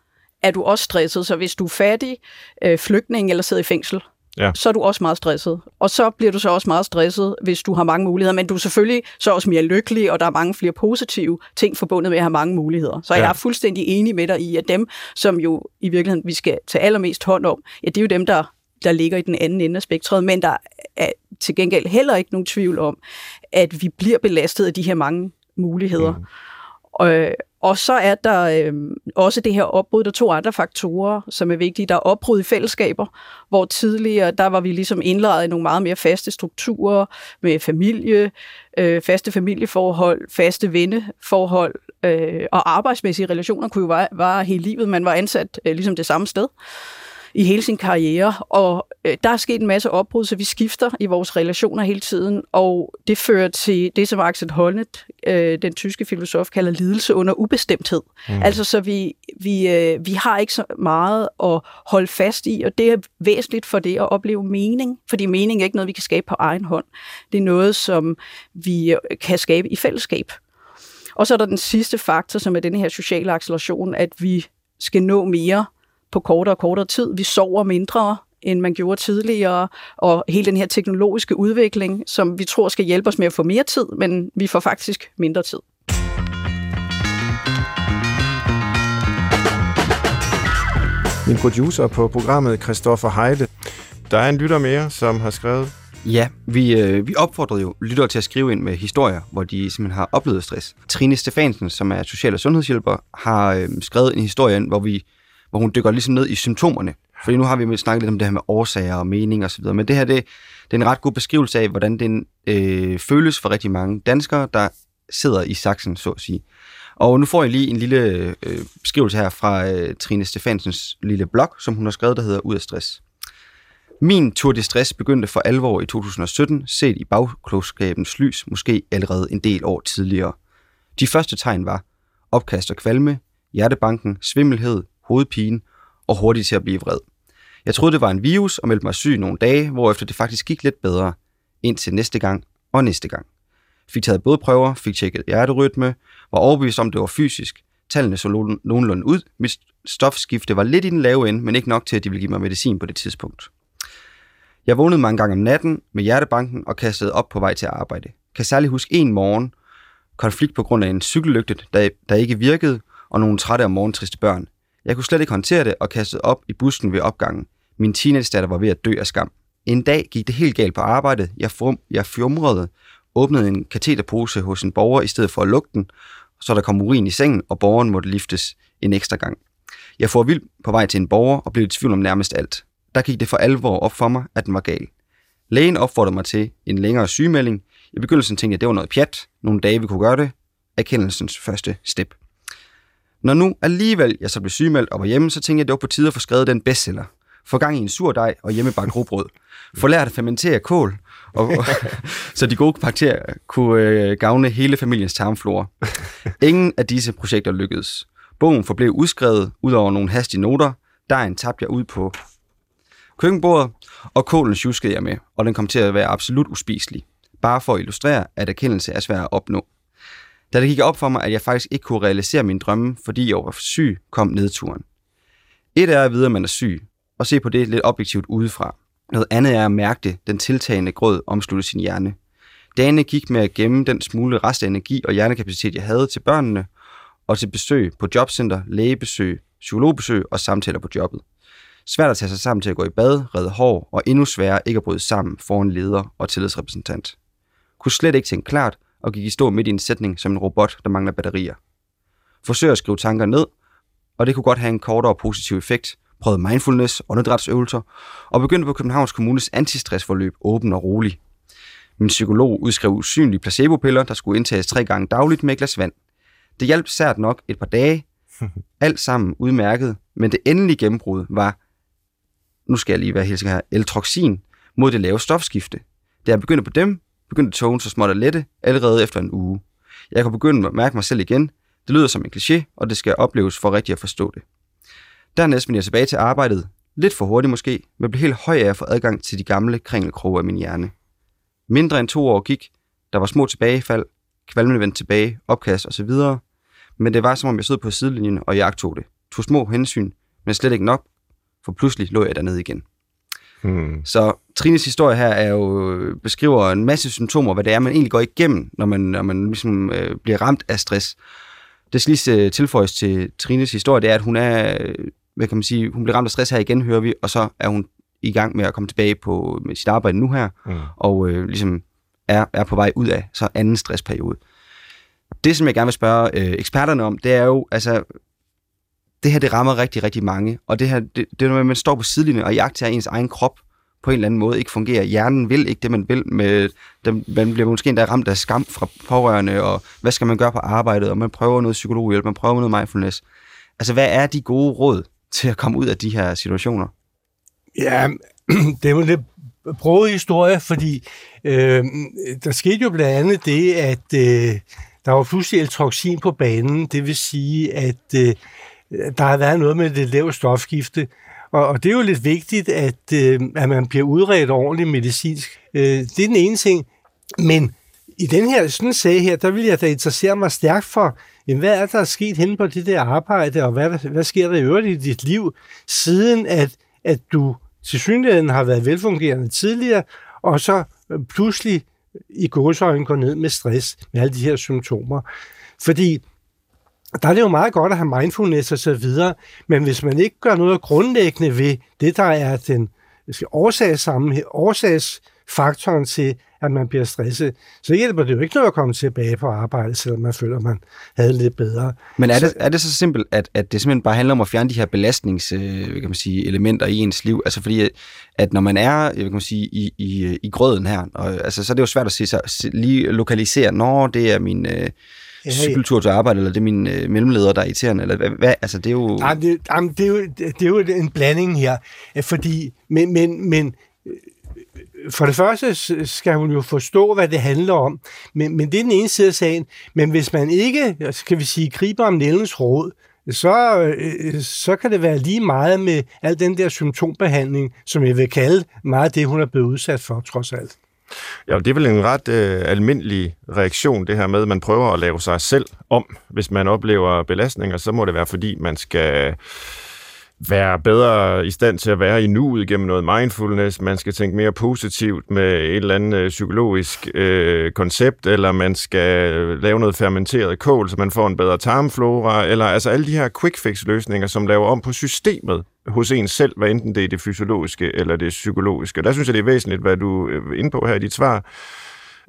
er du også stresset. Så hvis du er fattig, øh, flygtning eller sidder i fængsel, ja. så er du også meget stresset. Og så bliver du så også meget stresset, hvis du har mange muligheder. Men du er selvfølgelig så også mere lykkelig, og der er mange flere positive ting forbundet med at have mange muligheder. Så ja. jeg er fuldstændig enig med dig i, at dem, som jo i virkeligheden vi skal tage allermest hånd om, ja, det er jo dem, der der ligger i den anden ende af spektret, men der er til gengæld heller ikke nogen tvivl om, at vi bliver belastet af de her mange muligheder. Mm. Og, og så er der øh, også det her opbrud, der er to andre faktorer, som er vigtige. Der er opbrud i fællesskaber, hvor tidligere, der var vi ligesom indlejret i nogle meget mere faste strukturer med familie, øh, faste familieforhold, faste venneforhold, øh, og arbejdsmæssige relationer kunne jo vare, vare hele livet. Man var ansat øh, ligesom det samme sted i hele sin karriere, og øh, der er sket en masse opbrud, så vi skifter i vores relationer hele tiden, og det fører til det, som Axel Honneth, øh, den tyske filosof, kalder lidelse under ubestemthed. Mm. Altså, så vi, vi, øh, vi har ikke så meget at holde fast i, og det er væsentligt for det at opleve mening, fordi mening er ikke noget, vi kan skabe på egen hånd. Det er noget, som vi øh, kan skabe i fællesskab. Og så er der den sidste faktor, som er den her sociale acceleration, at vi skal nå mere på kortere og kortere tid. Vi sover mindre, end man gjorde tidligere, og hele den her teknologiske udvikling, som vi tror skal hjælpe os med at få mere tid, men vi får faktisk mindre tid. Min producer på programmet, Christoffer Heide, der er en lytter mere, som har skrevet... Ja, vi, øh, vi opfordrede jo lyttere til at skrive ind med historier, hvor de simpelthen har oplevet stress. Trine Stefansen, som er social- og sundhedshjælper, har øh, skrevet en historie ind, hvor vi hvor hun dykker ligesom ned i symptomerne. Fordi nu har vi snakket lidt om det her med årsager og mening osv., men det her det, det er en ret god beskrivelse af, hvordan det øh, føles for rigtig mange danskere, der sidder i saksen, så at sige. Og nu får jeg lige en lille øh, beskrivelse her fra øh, Trine Stefansens lille blog, som hun har skrevet, der hedder Ud af stress. Min tur de stress begyndte for alvor i 2017, set i bagklogskabens lys, måske allerede en del år tidligere. De første tegn var opkast og kvalme, hjertebanken, svimmelhed, hovedpine og hurtigt til at blive vred. Jeg troede, det var en virus og meldte mig syg nogle dage, hvorefter det faktisk gik lidt bedre, indtil næste gang og næste gang. Fik taget blodprøver, fik tjekket hjerterytme, var overbevist om, det var fysisk. Tallene så nogenlunde ud. Mit stofskifte var lidt i den lave ende, men ikke nok til, at de ville give mig medicin på det tidspunkt. Jeg vågnede mange gange om natten med hjertebanken og kastede op på vej til arbejde. Kan særlig huske en morgen, konflikt på grund af en cykellygte, der, der ikke virkede, og nogle trætte og morgentriste børn. Jeg kunne slet ikke håndtere det og kastede op i busken ved opgangen. Min teenage-datter var ved at dø af skam. En dag gik det helt galt på arbejdet. Jeg, frum, jeg fjumrede, åbnede en kateterpose hos en borger i stedet for at lukke den, så der kom urin i sengen, og borgeren måtte liftes en ekstra gang. Jeg får vild på vej til en borger og blev i tvivl om nærmest alt. Der gik det for alvor op for mig, at den var gal. Lægen opfordrede mig til en længere sygemelding. I begyndelsen tænkte jeg, at det var noget pjat. Nogle dage vi kunne gøre det. Erkendelsens første step. Når nu alligevel jeg så blev sygemeldt og var hjemme, så tænkte jeg, at det var på tide at få skrevet den bestseller. få gang i en sur dej og hjemmebagt rugbrød, få lært at fermentere kål, og, så de gode bakterier kunne øh, gavne hele familiens tarmflora. Ingen af disse projekter lykkedes. Bogen forblev udskrevet ud over nogle hastige noter. Dejen tabte jeg ud på køkkenbordet, og kålen sjuskede jeg med, og den kom til at være absolut uspiselig. Bare for at illustrere, at erkendelse er svær at opnå. Da det gik op for mig, at jeg faktisk ikke kunne realisere min drømme, fordi jeg var syg, kom nedturen. Et er at vide, at man er syg, og se på det lidt objektivt udefra. Noget andet er at mærke det, den tiltagende grød omslutte sin hjerne. Dagene gik med at gemme den smule rest af energi og hjernekapacitet, jeg havde til børnene, og til besøg på jobcenter, lægebesøg, psykologbesøg og samtaler på jobbet. Svært at tage sig sammen til at gå i bad, redde hår, og endnu sværere ikke at bryde sammen foran leder og tillidsrepræsentant. Kunne slet ikke tænke klart, og gik i stå midt i en sætning som en robot, der mangler batterier. Forsøg at skrive tanker ned, og det kunne godt have en kortere positiv effekt. Prøvede mindfulness, åndedrætsøvelser, og begyndte på Københavns Kommunes antistressforløb åben og rolig. Min psykolog udskrev usynlige placebo-piller, der skulle indtages tre gange dagligt med et glas vand. Det hjalp sært nok et par dage, alt sammen udmærket, men det endelige gennembrud var, nu skal jeg lige være helt her, L-troxin mod det lave stofskifte. Da jeg begyndte på dem, begyndte togen så småt at lette allerede efter en uge. Jeg kunne begynde at mærke mig selv igen. Det lyder som en kliché, og det skal opleves for rigtigt at forstå det. Dernæst vendte jeg tilbage til arbejdet, lidt for hurtigt måske, men blev helt høj af at få adgang til de gamle kringelkroge af min hjerne. Mindre end to år gik, der var små tilbagefald, kvalmene vendte tilbage, opkast osv., men det var som om jeg stod på sidelinjen, og jeg tog det. Tog små hensyn, men slet ikke nok, for pludselig lå jeg dernede igen. Hmm. Så Trines historie her er jo, beskriver en masse symptomer, hvad det er, man egentlig går igennem, når man, når man ligesom, øh, bliver ramt af stress. Det skal lige øh, tilføjes til Trines historie, det er, at hun er, hvad kan man sige, hun bliver ramt af stress her igen, hører vi, og så er hun i gang med at komme tilbage på med sit arbejde nu her, mm. og øh, ligesom er, er på vej ud af så anden stressperiode. Det, som jeg gerne vil spørge øh, eksperterne om, det er jo, altså, det her, det rammer rigtig, rigtig mange, og det her, det, det er når man står på sidelinjen og jagter ens egen krop på en eller anden måde ikke fungerer. Hjernen vil ikke det, man vil. Med, dem, man bliver måske endda ramt af skam fra pårørende, og hvad skal man gøre på arbejdet, og man prøver noget psykologhjælp, man prøver noget mindfulness. Altså, hvad er de gode råd til at komme ud af de her situationer? Ja, det er jo lidt broet historie, fordi øh, der skete jo blandt andet det, at øh, der var pludselig eltroxin på banen. Det vil sige, at øh, der har været noget med det lave stofskifte, og, og det er jo lidt vigtigt, at, øh, at man bliver udredt ordentligt medicinsk. Øh, det er den ene ting. Men i den her sådan sag her, der vil jeg da interessere mig stærkt for, jamen, hvad er der sket hen på det der arbejde, og hvad, hvad sker der i øvrigt i dit liv, siden at, at du til synligheden har været velfungerende tidligere, og så pludselig i godsøjen går ned med stress, med alle de her symptomer. Fordi der er det jo meget godt at have mindfulness og så videre, men hvis man ikke gør noget grundlæggende ved det, der er den årsagssammenhæng, årsagsfaktoren til, at man bliver stresset, så hjælper det jo ikke noget at komme tilbage på arbejde, selvom man føler, at man havde lidt bedre. Men er det, er det så simpelt, at, at det simpelthen bare handler om at fjerne de her belastningselementer øh, i ens liv? Altså fordi, at når man er kan man sige, i, i, i grøden her, og, altså, så er det jo svært at se, så, lige lokalisere, når det er min... Øh, ja, cykeltur til arbejde, eller det er min øh, mellemleder, der er irriterende, eller hvad, hvad altså det er jo... Jamen, det, jamen, det, er jo, det er jo en blanding her, fordi, men, men, men øh, for det første skal hun jo forstå, hvad det handler om, men, men det er den ene side af sagen, men hvis man ikke, skal vi sige, griber om nældens råd, så, øh, så kan det være lige meget med al den der symptombehandling, som jeg vil kalde meget det, hun er blevet udsat for, trods alt. Ja, det er vel en ret øh, almindelig reaktion, det her med, at man prøver at lave sig selv om. Hvis man oplever belastninger, så må det være, fordi man skal være bedre i stand til at være i nuet gennem noget mindfulness, man skal tænke mere positivt med et eller andet øh, psykologisk øh, koncept, eller man skal lave noget fermenteret kål, så man får en bedre tarmflora, eller altså alle de her quick fix løsninger, som laver om på systemet hos en selv, hvad enten det er det fysiologiske eller det psykologiske. Der synes jeg, det er væsentligt, hvad du øh, er inde på her i dit svar,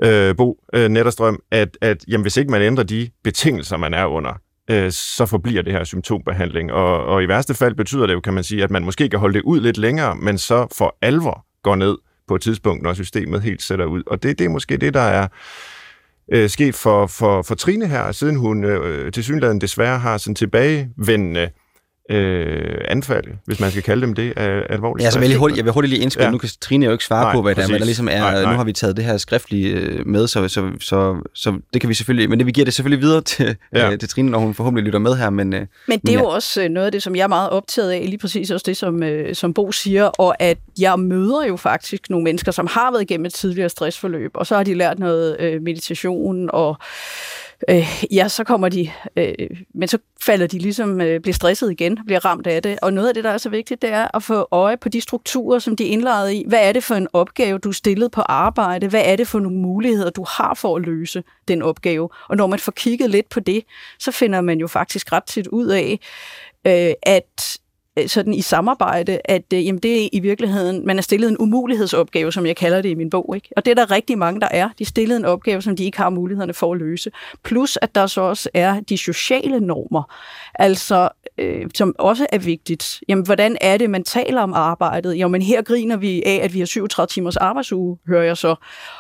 øh, Bo øh, Netterstrøm, at, at jamen, hvis ikke man ændrer de betingelser, man er under, øh, så forbliver det her symptombehandling. Og, og i værste fald betyder det jo, kan man sige, at man måske kan holde det ud lidt længere, men så for alvor går ned på et tidspunkt, når systemet helt sætter ud. Og det, det er måske det, der er øh, sket for, for, for Trine her, siden hun øh, øh til synligheden desværre har sådan tilbagevendende øh, anfald, hvis man skal kalde dem det, af alvorligt Ja, så vil jeg, hurtigt, jeg vil hurtigt lige indskyde, Ja. nu kan Trine jo ikke svare Nej, på, hvad der, hvad der præcis. ligesom er. Nej, nej. Nu har vi taget det her skriftlige øh, med, så, så, så, så det kan vi selvfølgelig, men det, vi giver det selvfølgelig videre til, Ja. ja. øh, til Trine, når hun forhåbentlig lytter med her, men øh, Men det er Ja. jo også øh, noget af det, som jeg er meget optaget af, lige præcis også det, som, øh, som Bo siger, og at jeg møder jo faktisk nogle mennesker, som har været igennem et tidligere stressforløb, og så har de lært noget øh, meditation, og øh, ja, så kommer de, øh, men så falder de ligesom, øh, bliver stresset igen, bliver ramt af det, og noget af det, der er så vigtigt, det er at få øje på de strukturer, som de er indlejet i. Hvad er det for en opgave, du er stillet på arbejde? Hvad er det for nogle muligheder, du har for at løse den opgave? Og når man får kigget lidt på det, så finder man jo faktisk ret tit ud af, øh, at Øh, sådan i samarbejde, at øh, jamen det er i virkeligheden, man er stillet en umulighedsopgave, som jeg kalder det i min bog. Ikke? Og det er der rigtig mange, der er. De er stillet en opgave, som de ikke har mulighederne for at løse. Plus at der så også er de sociale normer, altså øh, som også er vigtigt. Jamen, hvordan er det, man taler om arbejdet? Jamen, her griner vi af, at vi har 37 timers arbejdsuge, hører jeg så.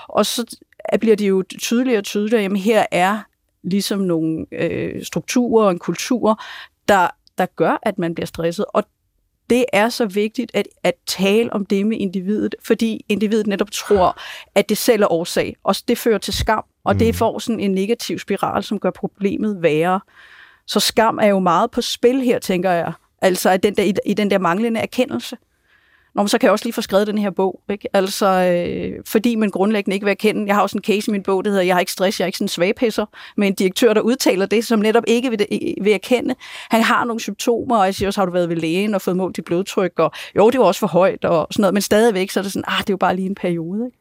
Og så bliver det jo tydeligere og tydeligere, jamen her er ligesom nogle øh, strukturer og en kultur, der, der gør, at man bliver stresset. Og det er så vigtigt at, at tale om det med individet, fordi individet netop tror, at det selv er årsag, og det fører til skam, og det får sådan en negativ spiral, som gør problemet værre. Så skam er jo meget på spil her, tænker jeg. Altså at den der, i, i den der manglende erkendelse. Nå, men så kan jeg også lige få skrevet den her bog. Ikke? Altså, øh, fordi man grundlæggende ikke vil erkende. Jeg har også en case i min bog, der hedder Jeg har ikke stress, jeg er ikke sådan en svagpisser. Med en direktør, der udtaler det, som netop ikke vil, øh, vil erkende. Han har nogle symptomer, og jeg siger også, har du været ved lægen og fået målt dit blodtryk? Og jo, det var også for højt og sådan noget. Men stadigvæk, så er det sådan, ah, det er jo bare lige en periode. Ikke?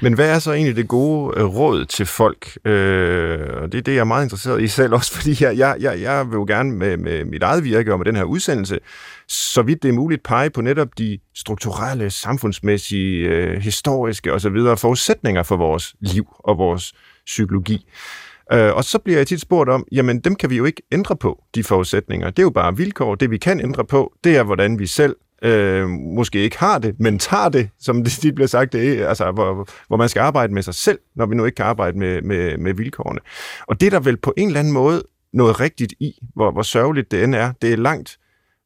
Men hvad er så egentlig det gode øh, råd til folk? Øh, og det er det, jeg er meget interesseret i selv også, fordi jeg, jeg, jeg, jeg vil jo gerne med, med mit eget virke og med den her udsendelse, så vidt det er muligt pege på netop de strukturelle, samfundsmæssige, øh, historiske osv. forudsætninger for vores liv og vores psykologi. Øh, og så bliver jeg tit spurgt om, jamen dem kan vi jo ikke ændre på, de forudsætninger. Det er jo bare vilkår. Det vi kan ændre på, det er, hvordan vi selv øh, måske ikke har det, men tager det, som det tit bliver sagt, det er, altså, hvor, hvor man skal arbejde med sig selv, når vi nu ikke kan arbejde med, med, med vilkårene. Og det er der vel på en eller anden måde noget rigtigt i, hvor, hvor sørgeligt det end er. Det er langt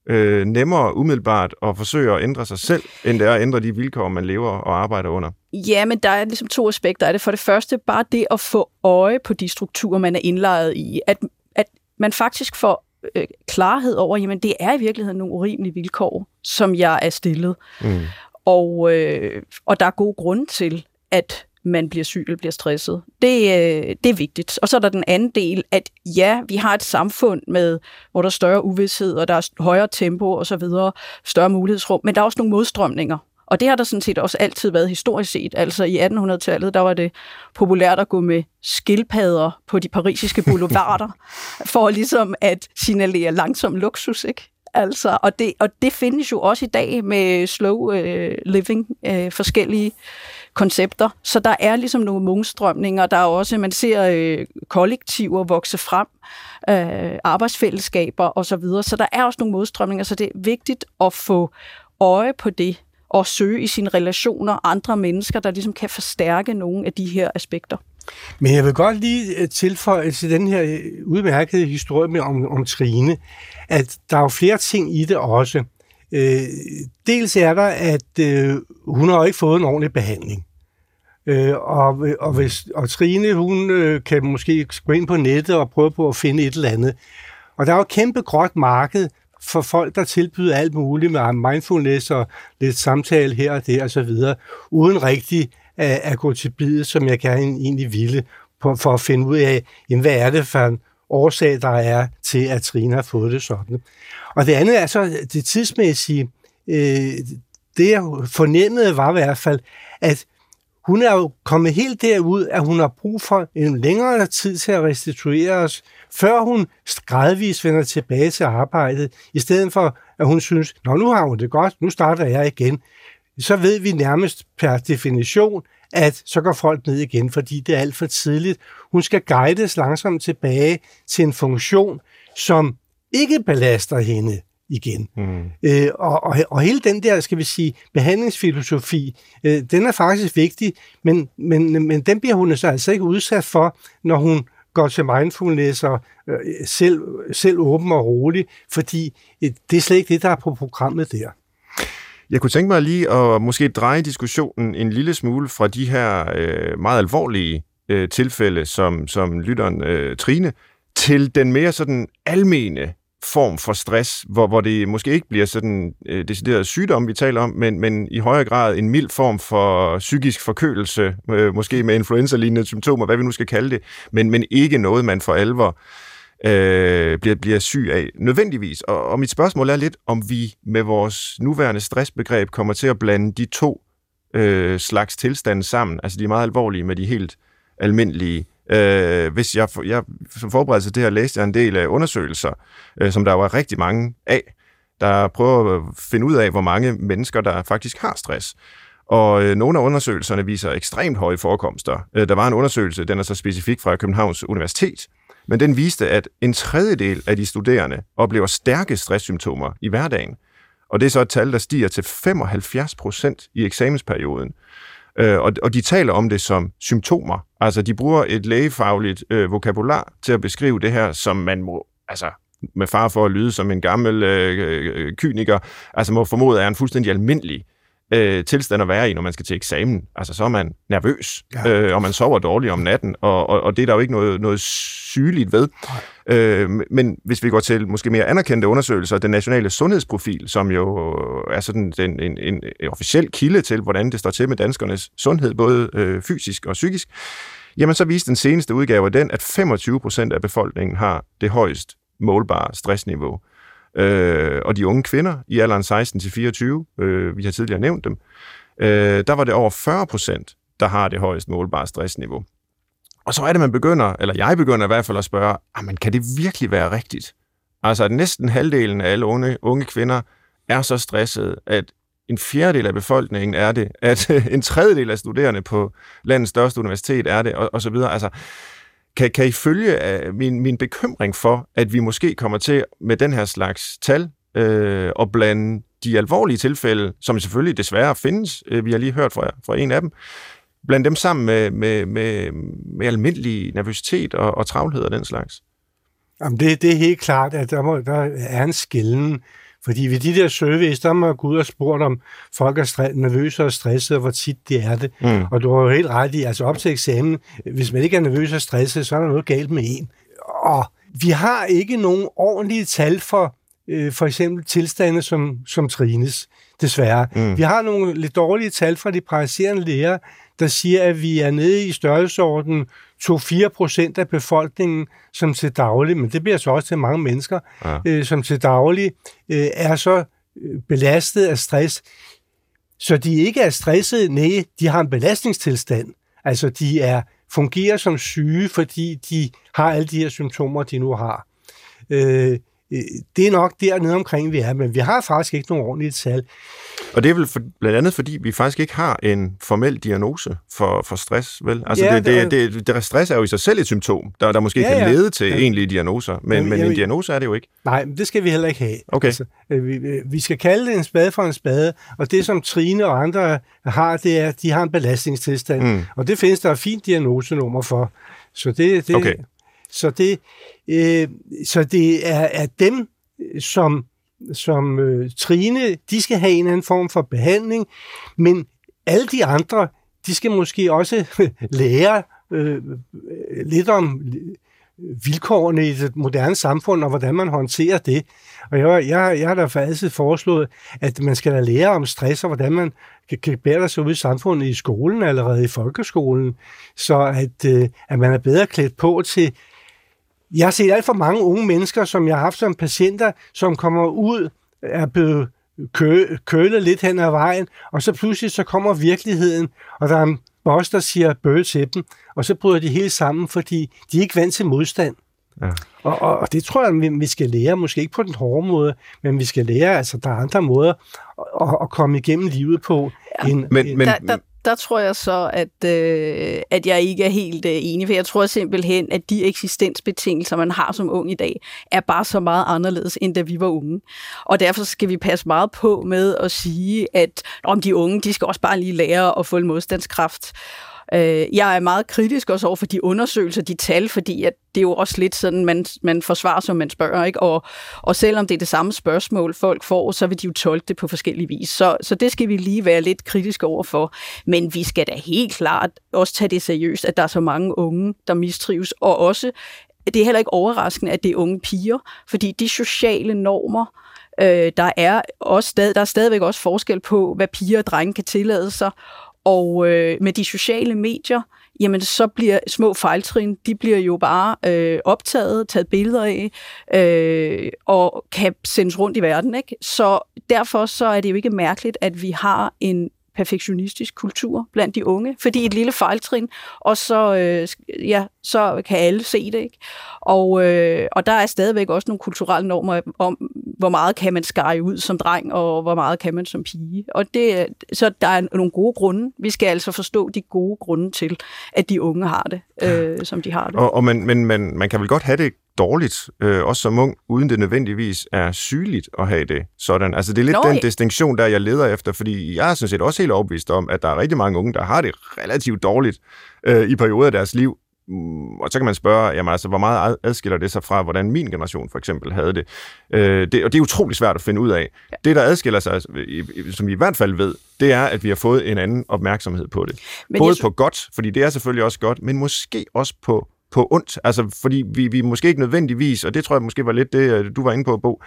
øh, nemmere umiddelbart at forsøge at ændre sig selv, end det er at ændre de vilkår, man lever og arbejder under. Ja, men der er ligesom to aspekter af det. For det første, bare det at få øje på de strukturer, man er indlejret i. At, at man faktisk får øh, klarhed over, jamen det er i virkeligheden nogle urimelige vilkår, som jeg er stillet. Mm. Og, øh, og der er gode grunde til, at man bliver syg eller bliver stresset. Det, øh, det er vigtigt. Og så er der den anden del, at ja, vi har et samfund, med, hvor der er større uvidshed, og der er højere tempo og så videre, større mulighedsrum, men der er også nogle modstrømninger. Og det har der sådan set også altid været historisk set. Altså i 1800-tallet, der var det populært at gå med skildpadder på de parisiske boulevarder, for ligesom at signalere langsom luksus, ikke? Altså, og, det, og det findes jo også i dag med slow øh, living, øh, forskellige koncepter. Så der er ligesom nogle mungstrømninger, Der er også, man ser øh, kollektiver vokse frem, øh, arbejdsfællesskaber osv. Så, videre. så der er også nogle modstrømninger, så det er vigtigt at få øje på det og søge i sine relationer andre mennesker, der ligesom kan forstærke nogle af de her aspekter. Men jeg vil godt lige øh, tilføje til den her øh, udmærkede historie med om, om Trine, at der er jo flere ting i det også. Øh, dels er der, at øh, hun har jo ikke fået en ordentlig behandling. Øh, og, og, hvis, og Trine, hun øh, kan måske gå ind på nettet og prøve på at finde et eller andet. Og der er jo et kæmpe gråt marked for folk, der tilbyder alt muligt med mindfulness og lidt samtale her og der og så videre, uden rigtig at, at gå til bidet, som jeg gerne egentlig ville, på, for at finde ud af, jamen, hvad er det for en årsag, der er til, at Trine har fået det sådan. Og det andet er så det tidsmæssige. Øh, det jeg fornemmede var i hvert fald, at hun er jo kommet helt derud, at hun har brug for en længere tid til at restituere os, før hun gradvist vender tilbage til arbejdet, i stedet for, at hun synes, Nå, nu har hun det godt, nu starter jeg igen. Så ved vi nærmest per definition, at så går folk ned igen, fordi det er alt for tidligt. Hun skal guides langsomt tilbage til en funktion, som ikke belaster hende igen. Mm. Øh, og, og, og hele den der, skal vi sige, behandlingsfilosofi, øh, den er faktisk vigtig, men, men, men den bliver hun så altså ikke udsat for, når hun går til mindfulness og øh, selv, selv åben og rolig, fordi øh, det er slet ikke det, der er på programmet der. Jeg kunne tænke mig lige at måske dreje diskussionen en lille smule fra de her øh, meget alvorlige øh, tilfælde, som, som lytteren øh, Trine, til den mere sådan almene form for stress, hvor, hvor det måske ikke bliver sådan øh, decideret sygdom, vi taler om, men, men i højere grad en mild form for psykisk forkølelse, øh, måske med influenza-lignende symptomer, hvad vi nu skal kalde det, men, men ikke noget, man for alvor øh, bliver, bliver syg af, nødvendigvis. Og, og mit spørgsmål er lidt, om vi med vores nuværende stressbegreb kommer til at blande de to øh, slags tilstande sammen, altså de meget alvorlige med de helt almindelige Øh, hvis jeg, jeg som forberedelse til det her læste jeg en del af undersøgelser, øh, som der var rigtig mange af, der prøver at øh, finde ud af, hvor mange mennesker, der faktisk har stress. Og øh, nogle af undersøgelserne viser ekstremt høje forekomster. Øh, der var en undersøgelse, den er så specifik fra Københavns Universitet, men den viste, at en tredjedel af de studerende oplever stærke stresssymptomer i hverdagen. Og det er så et tal, der stiger til 75 procent i eksamensperioden. Øh, og, og de taler om det som symptomer. Altså, de bruger et lægefagligt øh, vokabular til at beskrive det her, som man må, altså med far for at lyde som en gammel øh, øh, kyniker, altså må formode er en fuldstændig almindelig øh, tilstand at være i, når man skal til eksamen. Altså, så er man nervøs, ja. øh, og man sover dårligt om natten, og, og, og det er der jo ikke noget, noget sygeligt ved. Øh, men hvis vi går til måske mere anerkendte undersøgelser, den nationale sundhedsprofil, som jo er sådan en, en, en, en officiel kilde til, hvordan det står til med danskernes sundhed, både øh, fysisk og psykisk, jamen så viste den seneste udgave af den, at 25 procent af befolkningen har det højst målbare stressniveau. Øh, øh, og de unge kvinder i alderen 16-24, øh, vi har tidligere nævnt dem, øh, der var det over 40 procent, der har det højeste målbare stressniveau. Og så er det, man begynder, eller jeg begynder i hvert fald at spørge, ah, men kan det virkelig være rigtigt? Altså, at næsten halvdelen af alle unge, unge kvinder er så stressede, at en fjerdedel af befolkningen er det, at en tredjedel af studerende på landets største universitet er det, og, og så videre. Altså, kan, kan I følge øh, min, min bekymring for, at vi måske kommer til med den her slags tal øh, at blande de alvorlige tilfælde, som selvfølgelig desværre findes, øh, vi har lige hørt fra, fra en af dem, blande dem sammen med, med, med, med almindelig nervøsitet og, og travlhed og den slags? Jamen det, det er helt klart, at der, må, der er en skillen. Fordi ved de der surveys, der må man gå ud og spurgt, om folk er nervøse og stressede, og hvor tit det er det. Mm. Og du har jo helt ret i, altså op til eksamen, hvis man ikke er nervøs og stresset, så er der noget galt med en. Og vi har ikke nogen ordentlige tal for øh, for eksempel tilstande som, som Trines, desværre. Mm. Vi har nogle lidt dårlige tal fra de praktiserende læger, der siger, at vi er nede i størrelsesorden 2-4 procent af befolkningen, som til daglig, men det bliver så også til mange mennesker, ja. øh, som til daglig øh, er så øh, belastet af stress, så de ikke er stressede, nej, de har en belastningstilstand. Altså, de er fungerer som syge, fordi de har alle de her symptomer, de nu har. Øh, Øh, det er nok dernede omkring, vi er, men vi har faktisk ikke nogen ordentligt tal. Og det er vel for, blandt andet, fordi vi faktisk ikke har en formel diagnose for, for stress, vel? Altså, ja, det, det, det, det, stress er jo i sig selv et symptom, der, der måske ja, kan lede til ja. egentlige diagnoser, men, jamen, men en diagnose er det jo ikke. Nej, men det skal vi heller ikke have. Okay. Altså, øh, vi, vi skal kalde det en spade for en spade, og det, som Trine og andre har, det er, at de har en belastningstilstand, mm. og det findes der et fint diagnosenummer for. Så det, det, okay. Så det, øh, så det er, er dem, som, som øh, Trine, de skal have en eller anden form for behandling, men alle de andre, de skal måske også lære øh, lidt om øh, vilkårene i det moderne samfund, og hvordan man håndterer det. Og jeg, jeg, jeg har da faktisk foreslået, at man skal da lære om stress, og hvordan man kan, kan bære sig ud i samfundet i skolen, allerede i folkeskolen, så at, øh, at man er bedre klædt på til, jeg har set alt for mange unge mennesker, som jeg har haft som patienter, som kommer ud, er blevet kø, kølet lidt hen ad vejen, og så pludselig så kommer virkeligheden, og der er en boss, der siger bøge til dem, og så bryder de hele sammen, fordi de er ikke vant til modstand. Ja. Og, og, og det tror jeg, vi, skal lære, måske ikke på den hårde måde, men vi skal lære, altså der er andre måder at, at komme igennem livet på. Ja. End, men, men, der, der, der tror jeg så, at, øh, at jeg ikke er helt øh, enig, for jeg tror simpelthen, at de eksistensbetingelser, man har som ung i dag, er bare så meget anderledes, end da vi var unge. Og derfor skal vi passe meget på med at sige, at om de unge, de skal også bare lige lære at få en modstandskraft. Øh, jeg er meget kritisk også over for de undersøgelser, de tal, fordi at det er jo også lidt sådan, man, man forsvarer, som man spørger, ikke? Og, og selvom det er det samme spørgsmål, folk får, så vil de jo tolke det på forskellige vis. Så, så det skal vi lige være lidt kritiske over for. Men vi skal da helt klart også tage det seriøst, at der er så mange unge, der mistrives, og også, det er heller ikke overraskende, at det er unge piger, fordi de sociale normer, øh, der er også stadig, der er stadigvæk også forskel på, hvad piger og drenge kan tillade sig, og øh, med de sociale medier, jamen så bliver små fejltrin, de bliver jo bare øh, optaget, taget billeder af, øh, og kan sendes rundt i verden. Ikke? Så derfor så er det jo ikke mærkeligt, at vi har en perfektionistisk kultur blandt de unge, fordi et lille fejltrin, og så, øh, ja, så kan alle se det. Ikke? Og, øh, og der er stadigvæk også nogle kulturelle normer om, hvor meget kan man skære ud som dreng, og hvor meget kan man som pige. Og det, så der er nogle gode grunde. Vi skal altså forstå de gode grunde til, at de unge har det, øh, som de har det. Og, og man, men man, man kan vel godt have det dårligt, øh, også som ung, uden det nødvendigvis er sygeligt at have det sådan. Altså det er lidt Nå, den distinktion, der jeg leder efter, fordi jeg er sådan set også helt overbevist om, at der er rigtig mange unge, der har det relativt dårligt øh, i perioder af deres liv, mm, og så kan man spørge, jamen altså, hvor meget adskiller det sig fra, hvordan min generation for eksempel havde det? Øh, det og det er utrolig svært at finde ud af. Ja. Det, der adskiller sig, som vi i hvert fald ved, det er, at vi har fået en anden opmærksomhed på det. Men Både jeg... på godt, fordi det er selvfølgelig også godt, men måske også på på ondt. Altså, fordi vi, vi måske ikke nødvendigvis, og det tror jeg måske var lidt det, øh, du var inde på, Bo,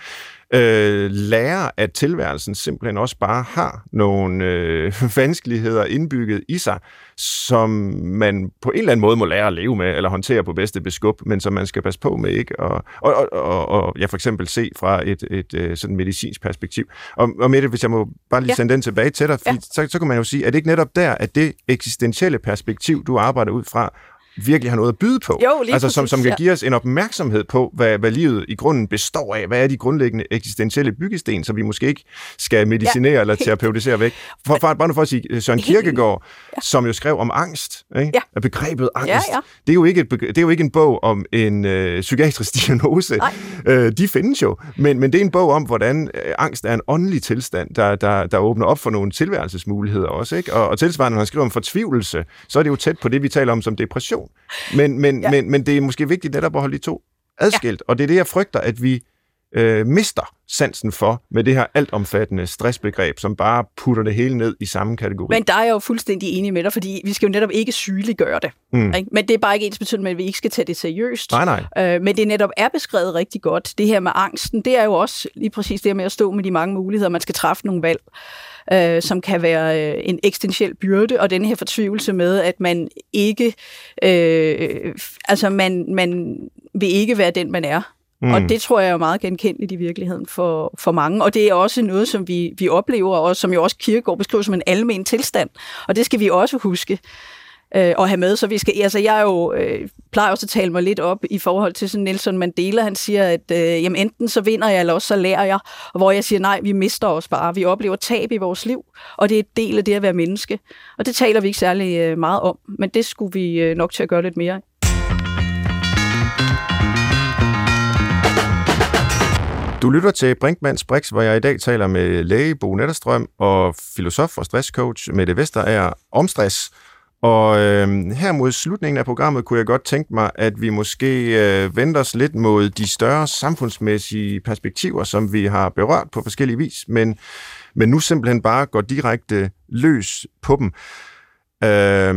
øh, lærer, at tilværelsen simpelthen også bare har nogle øh, vanskeligheder indbygget i sig, som man på en eller anden måde må lære at leve med, eller håndtere på bedste beskub, men som man skal passe på med, ikke? Og, og, og, og, og ja, for eksempel se fra et, et, et øh, sådan medicinsk perspektiv. Og, og Mette, hvis jeg må bare lige ja. sende den tilbage til dig, ja. så, så kan man jo sige, at det ikke netop der, at det eksistentielle perspektiv, du arbejder ud fra, virkelig har noget at byde på. Jo, lige altså som, som kan give os en opmærksomhed på, hvad, hvad livet i grunden består af. Hvad er de grundlæggende eksistentielle byggesten, som vi måske ikke skal medicinere ja, eller terapeutisere væk. For, for, bare nu for at sige, Søren Kierkegaard, ja. som jo skrev om angst, ikke? Ja. begrebet angst, ja, ja. Det, er jo ikke et, det er jo ikke en bog om en øh, psykiatrisk diagnose. Øh, de findes jo, men, men det er en bog om, hvordan øh, angst er en åndelig tilstand, der, der, der åbner op for nogle tilværelsesmuligheder også. Ikke? Og, og tilsvarende, når han skriver om fortvivlelse, så er det jo tæt på det, vi taler om som depression situation. Men, men, ja. men, men det er måske vigtigt netop at holde de to adskilt, ja. og det er det, jeg frygter, at vi øh, mister sansen for med det her altomfattende stressbegreb, som bare putter det hele ned i samme kategori. Men der er jeg jo fuldstændig enig med dig, fordi vi skal jo netop ikke sygeliggøre det. Mm. Ikke? Men det er bare ikke ens betydning, at vi ikke skal tage det seriøst. Nej, nej. Øh, men det netop er beskrevet rigtig godt. Det her med angsten, det er jo også lige præcis det med at stå med de mange muligheder. Man skal træffe nogle valg øh, som kan være øh, en eksistentiel byrde, og den her fortvivlelse med, at man ikke, øh, altså man, man vil ikke være den, man er. Mm. Og det tror jeg er meget genkendeligt i virkeligheden for, for mange. Og det er også noget, som vi, vi oplever, og som jo også Kierkegaard beskriver som en almen tilstand. Og det skal vi også huske øh, at have med. Så vi skal, altså jeg er jo, øh, plejer også at tale mig lidt op i forhold til sådan Nelson Mandela. Han siger, at øh, jamen, enten så vinder jeg, eller også så lærer jeg. Og hvor jeg siger, nej, vi mister os bare. Vi oplever tab i vores liv, og det er et del af det at være menneske. Og det taler vi ikke særlig øh, meget om, men det skulle vi øh, nok til at gøre lidt mere Du lytter til Brinkmanns Brix, hvor jeg i dag taler med læge Bo Netterstrøm og filosof og stresscoach Mette Vesterager om stress. Og øh, her mod slutningen af programmet kunne jeg godt tænke mig, at vi måske øh, vender os lidt mod de større samfundsmæssige perspektiver, som vi har berørt på forskellige vis, men, men nu simpelthen bare går direkte løs på dem. Øh,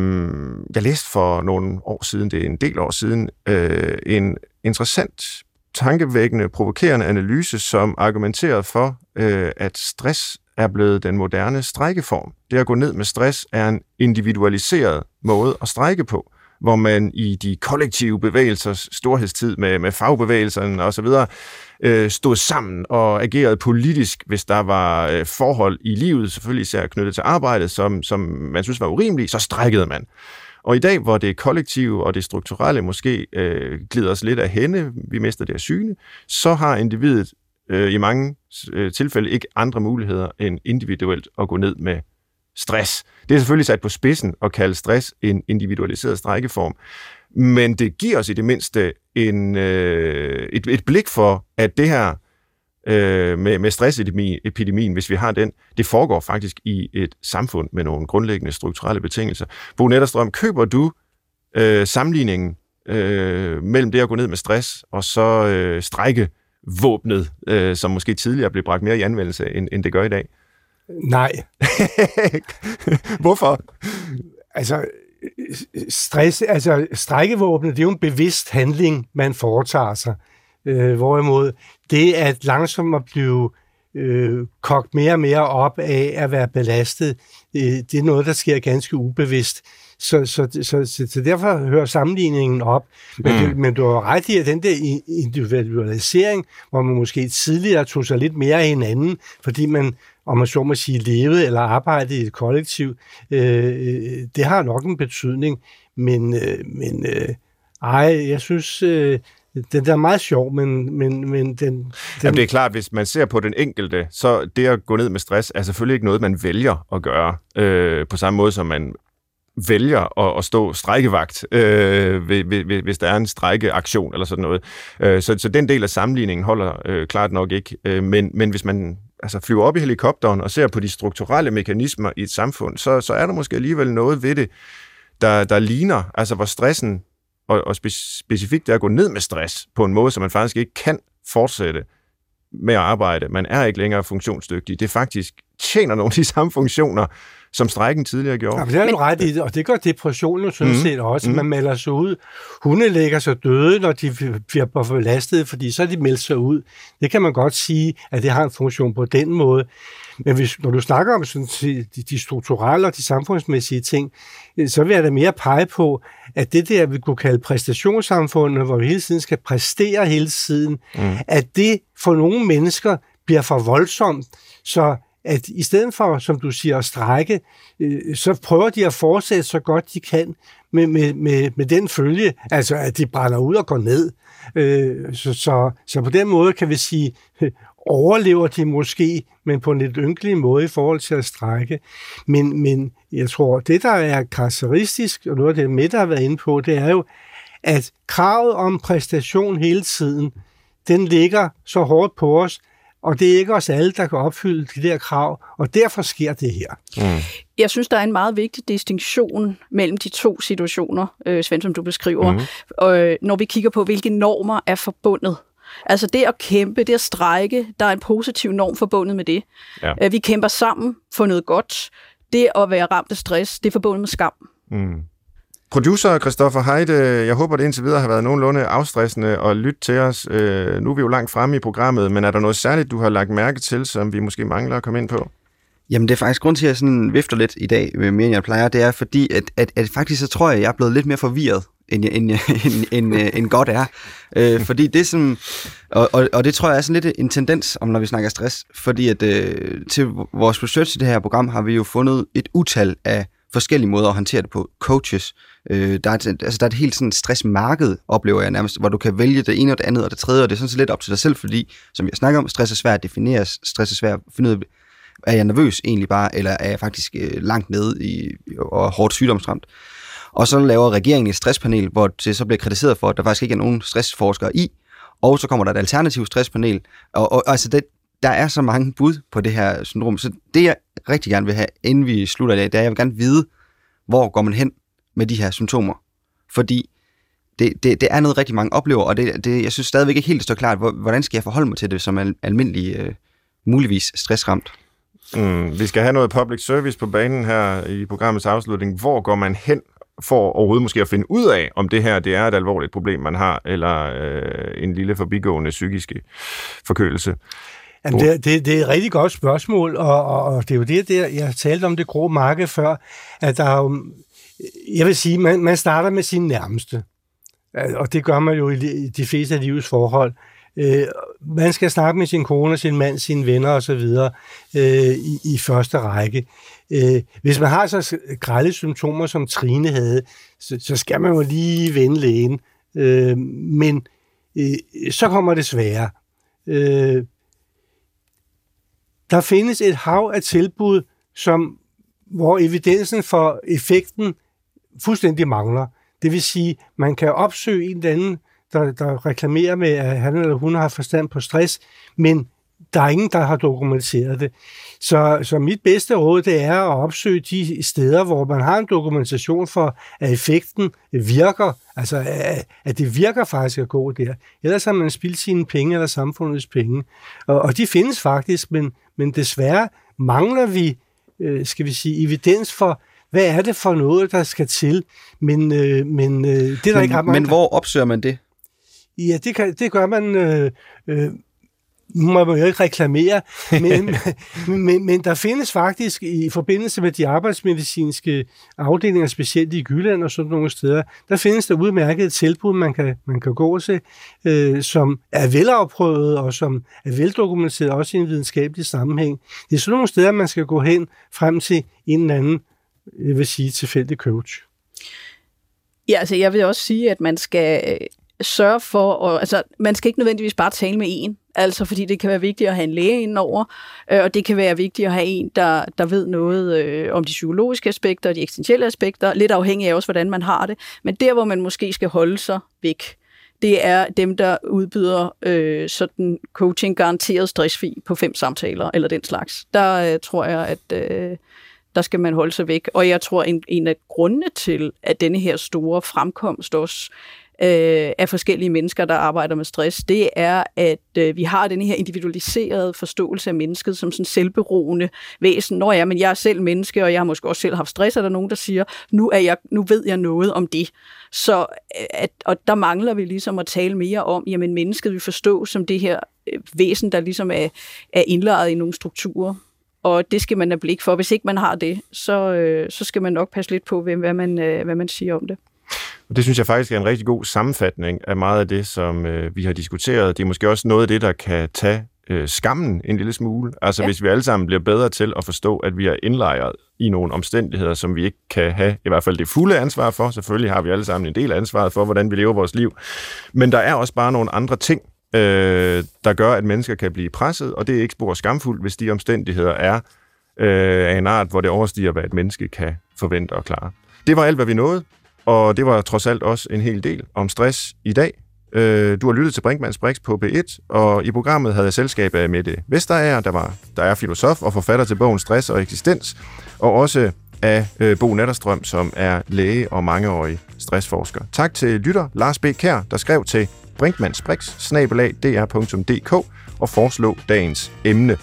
jeg læste for nogle år siden, det er en del år siden, øh, en interessant tankevækkende, provokerende analyse, som argumenterede for, øh, at stress er blevet den moderne strækkeform. Det at gå ned med stress er en individualiseret måde at strække på, hvor man i de kollektive bevægelsers storhedstid med, med fagbevægelserne osv. Øh, stod sammen og agerede politisk, hvis der var øh, forhold i livet, selvfølgelig især knyttet til arbejdet, som, som man synes var urimelige, så strækkede man. Og i dag, hvor det kollektive og det strukturelle måske øh, glider os lidt af hende, vi mister det af syne, så har individet øh, i mange øh, tilfælde ikke andre muligheder end individuelt at gå ned med stress. Det er selvfølgelig sat på spidsen at kalde stress en individualiseret strækkeform, men det giver os i det mindste en, øh, et, et blik for, at det her øh, med, med stressepidemien, hvis vi har den, det foregår faktisk i et samfund med nogle grundlæggende strukturelle betingelser. Bo Netterstrøm, køber du øh, sammenligningen øh, mellem det at gå ned med stress og så øh, strække våbnet, øh, som måske tidligere blev bragt mere i anvendelse, end, end det gør i dag? Nej. Hvorfor? Altså, stress, altså strækkevåbnet, det er jo en bevidst handling, man foretager sig. Øh, hvorimod det at langsomt at blive øh, kogt mere og mere op af at være belastet, øh, det er noget, der sker ganske ubevidst. Så, så, så, så, så derfor hører sammenligningen op. Men, mm. det, men du har ret i, at den der individualisering, hvor man måske tidligere tog sig lidt mere af hinanden, fordi man, om man så må sige, levede eller arbejdede i et kollektiv, øh, det har nok en betydning. Men, øh, men øh, ej, jeg synes... Øh, den der er meget sjov, men, men, men den, den... Jamen, det er klart, hvis man ser på den enkelte, så det at gå ned med stress er selvfølgelig ikke noget, man vælger at gøre. Øh, på samme måde som man vælger at, at stå strækkevagt, øh, hvis der er en strækkeaktion eller sådan noget. Øh, så, så den del af sammenligningen holder øh, klart nok ikke. Øh, men, men hvis man altså, flyver op i helikopteren og ser på de strukturelle mekanismer i et samfund, så, så er der måske alligevel noget ved det, der, der ligner, altså hvor stressen, og, og spe, specifikt det at gå ned med stress på en måde, så man faktisk ikke kan fortsætte med at arbejde. Man er ikke længere funktionsdygtig. Det faktisk tjener nogle af de samme funktioner, som strækken tidligere gjorde. Ja, det er du ret i og det gør depressionen jo sådan mm. set også. Man melder sig ud. Hunde lægger sig døde, når de bliver belastet, fordi så er de meldt sig ud. Det kan man godt sige, at det har en funktion på den måde. Men hvis, når du snakker om sådan, de, de strukturelle og de samfundsmæssige ting, så vil jeg da mere pege på, at det der, vi kunne kalde præstationssamfundet, hvor vi hele tiden skal præstere hele tiden, mm. at det for nogle mennesker bliver for voldsomt, så at i stedet for, som du siger, at strække, øh, så prøver de at fortsætte så godt de kan med, med, med, med den følge, altså at de brænder ud og går ned. Øh, så, så, så på den måde kan vi sige, overlever de måske, men på en lidt ynkelig måde i forhold til at strække. Men, men jeg tror, det der er karakteristisk, og noget af det med, der har været inde på, det er jo, at kravet om præstation hele tiden, den ligger så hårdt på os, og det er ikke os alle, der kan opfylde de der krav, og derfor sker det her. Mm. Jeg synes, der er en meget vigtig distinktion mellem de to situationer, øh, Svend, som du beskriver, mm. øh, når vi kigger på, hvilke normer er forbundet. Altså det at kæmpe, det at strække, der er en positiv norm forbundet med det. Ja. Øh, vi kæmper sammen for noget godt. Det at være ramt af stress, det er forbundet med skam. Mm. Producer Christoffer Heide, jeg håber, det indtil videre har været nogenlunde afstressende at lytte til os. Øh, nu er vi jo langt fremme i programmet, men er der noget særligt, du har lagt mærke til, som vi måske mangler at komme ind på? Jamen, det er faktisk grund til, at jeg sådan vifter lidt i dag, øh, mere end jeg plejer. Det er fordi, at, at, at faktisk så tror jeg, at jeg er blevet lidt mere forvirret, end, end, end, end, end godt er. Øh, fordi det er sådan, og, og, og det tror jeg er sådan lidt en tendens, om når vi snakker stress, fordi at øh, til vores research i det her program har vi jo fundet et utal af forskellige måder at håndtere det på. Coaches, øh, der, er et, altså, der er et helt sådan stressmarked, oplever jeg nærmest, hvor du kan vælge det ene og det andet og det tredje, og det er sådan set lidt op til dig selv, fordi, som jeg snakker om, stress er svært at definere, stress er svært at finde ud af, er jeg nervøs egentlig bare, eller er jeg faktisk øh, langt nede i, og hårdt sygdomsramt. Og så laver regeringen et stresspanel, hvor det så bliver kritiseret for, at der faktisk ikke er nogen stressforskere i, og så kommer der et alternativt stresspanel, og, og altså det, der er så mange bud på det her syndrom, så det jeg rigtig gerne vil have, inden vi slutter i dag, det er, at jeg vil gerne vide, hvor går man hen med de her symptomer. Fordi det, det, det er noget rigtig mange oplever, og det, det, jeg synes stadigvæk ikke helt, det står klart, hvordan skal jeg forholde mig til det som al, almindelig, øh, muligvis stressramt. Mm, vi skal have noget public service på banen her i programmets afslutning. Hvor går man hen for overhovedet måske at finde ud af, om det her det er et alvorligt problem, man har, eller øh, en lille forbigående psykiske forkølelse? Jamen, det, det, det er et rigtig godt spørgsmål, og, og, og det er jo det, der, jeg talte om det grå marked før, at der er jo, jeg vil sige, man, man starter med sin nærmeste, og det gør man jo i de fleste af livets forhold. Øh, man skal snakke med sin kone, sin mand, sine venner osv. Øh, i, i første række. Øh, hvis man har så grælde symptomer, som Trine havde, så, så skal man jo lige vende lægen. Øh, men øh, så kommer det svære. Øh, der findes et hav af tilbud, som, hvor evidensen for effekten fuldstændig mangler. Det vil sige, man kan opsøge en eller anden, der, der reklamerer med, at han eller hun har forstand på stress, men der er ingen, der har dokumenteret det. Så, så mit bedste råd, det er at opsøge de steder, hvor man har en dokumentation for, at effekten virker, altså at, at det virker faktisk at gå der. Ellers har man spildt sine penge eller samfundets penge. Og, og de findes faktisk, men, men desværre mangler vi, øh, skal vi sige, evidens for, hvad er det for noget, der skal til? Men, øh, men øh, det er der men, ikke ret Men hvor opsøger man det? Ja, det, kan, det gør man... Øh, øh, nu må man jo ikke reklamere, men, men, men der findes faktisk i forbindelse med de arbejdsmedicinske afdelinger, specielt i Jylland og sådan nogle steder, der findes der udmærket tilbud, man kan, man kan gå til, øh, som er velafprøvet og som er veldokumenteret også i en videnskabelig sammenhæng. Det er sådan nogle steder, man skal gå hen frem til en eller anden, jeg vil sige, tilfældig coach. Ja, altså jeg vil også sige, at man skal sørge for, og, altså man skal ikke nødvendigvis bare tale med en, altså fordi det kan være vigtigt at have en læge indover, øh, og det kan være vigtigt at have en, der, der ved noget øh, om de psykologiske aspekter og de eksistentielle aspekter, lidt afhængig af også, hvordan man har det, men der, hvor man måske skal holde sig væk, det er dem, der udbyder øh, sådan coaching garanteret stressfri på fem samtaler, eller den slags. Der øh, tror jeg, at øh, der skal man holde sig væk. Og jeg tror, en, en af grundene til, at denne her store fremkomst også øh, af forskellige mennesker, der arbejder med stress, det er, at øh, vi har den her individualiserede forståelse af mennesket som sådan selvberoende væsen. Når ja, men jeg er selv menneske, og jeg har måske også selv haft stress, er der nogen, der siger, nu, er jeg, nu ved jeg noget om det. Så øh, at, og der mangler vi ligesom at tale mere om, jamen mennesket vi forstå som det her øh, væsen, der ligesom er, er indlejret i nogle strukturer. Og det skal man have blik for. Hvis ikke man har det, så, øh, så skal man nok passe lidt på, hvad man, øh, hvad man siger om det. Og det synes jeg faktisk er en rigtig god sammenfatning af meget af det, som øh, vi har diskuteret. Det er måske også noget af det, der kan tage øh, skammen en lille smule. Altså ja. hvis vi alle sammen bliver bedre til at forstå, at vi er indlejret i nogle omstændigheder, som vi ikke kan have i hvert fald det fulde ansvar for. Selvfølgelig har vi alle sammen en del af ansvaret for, hvordan vi lever vores liv. Men der er også bare nogle andre ting, øh, der gør, at mennesker kan blive presset, og det er ikke spor skamfuldt, hvis de omstændigheder er øh, af en art, hvor det overstiger, hvad et menneske kan forvente og klare. Det var alt, hvad vi nåede. Og det var trods alt også en hel del om stress i dag. Øh, du har lyttet til Brinkmanns Brix på B1, og i programmet havde jeg selskab af Mette Vesterager, der, var, der er filosof og forfatter til bogen Stress og Eksistens, og også af øh, Bo Natterstrøm, som er læge og mangeårig stressforsker. Tak til lytter Lars B. Kær, der skrev til brinkmannsbrix, og foreslå dagens emne.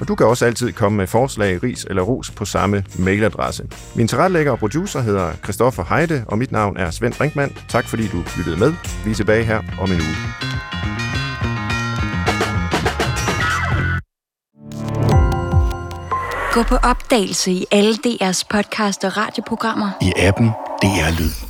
Og du kan også altid komme med forslag, ris eller ros på samme mailadresse. Min tilrettelægger og producer hedder Christoffer Heide, og mit navn er Svend Brinkmann. Tak fordi du lyttede med. Vi er tilbage her om en uge. Gå på opdagelse i alle DR's podcast og radioprogrammer. I appen DR Lyd.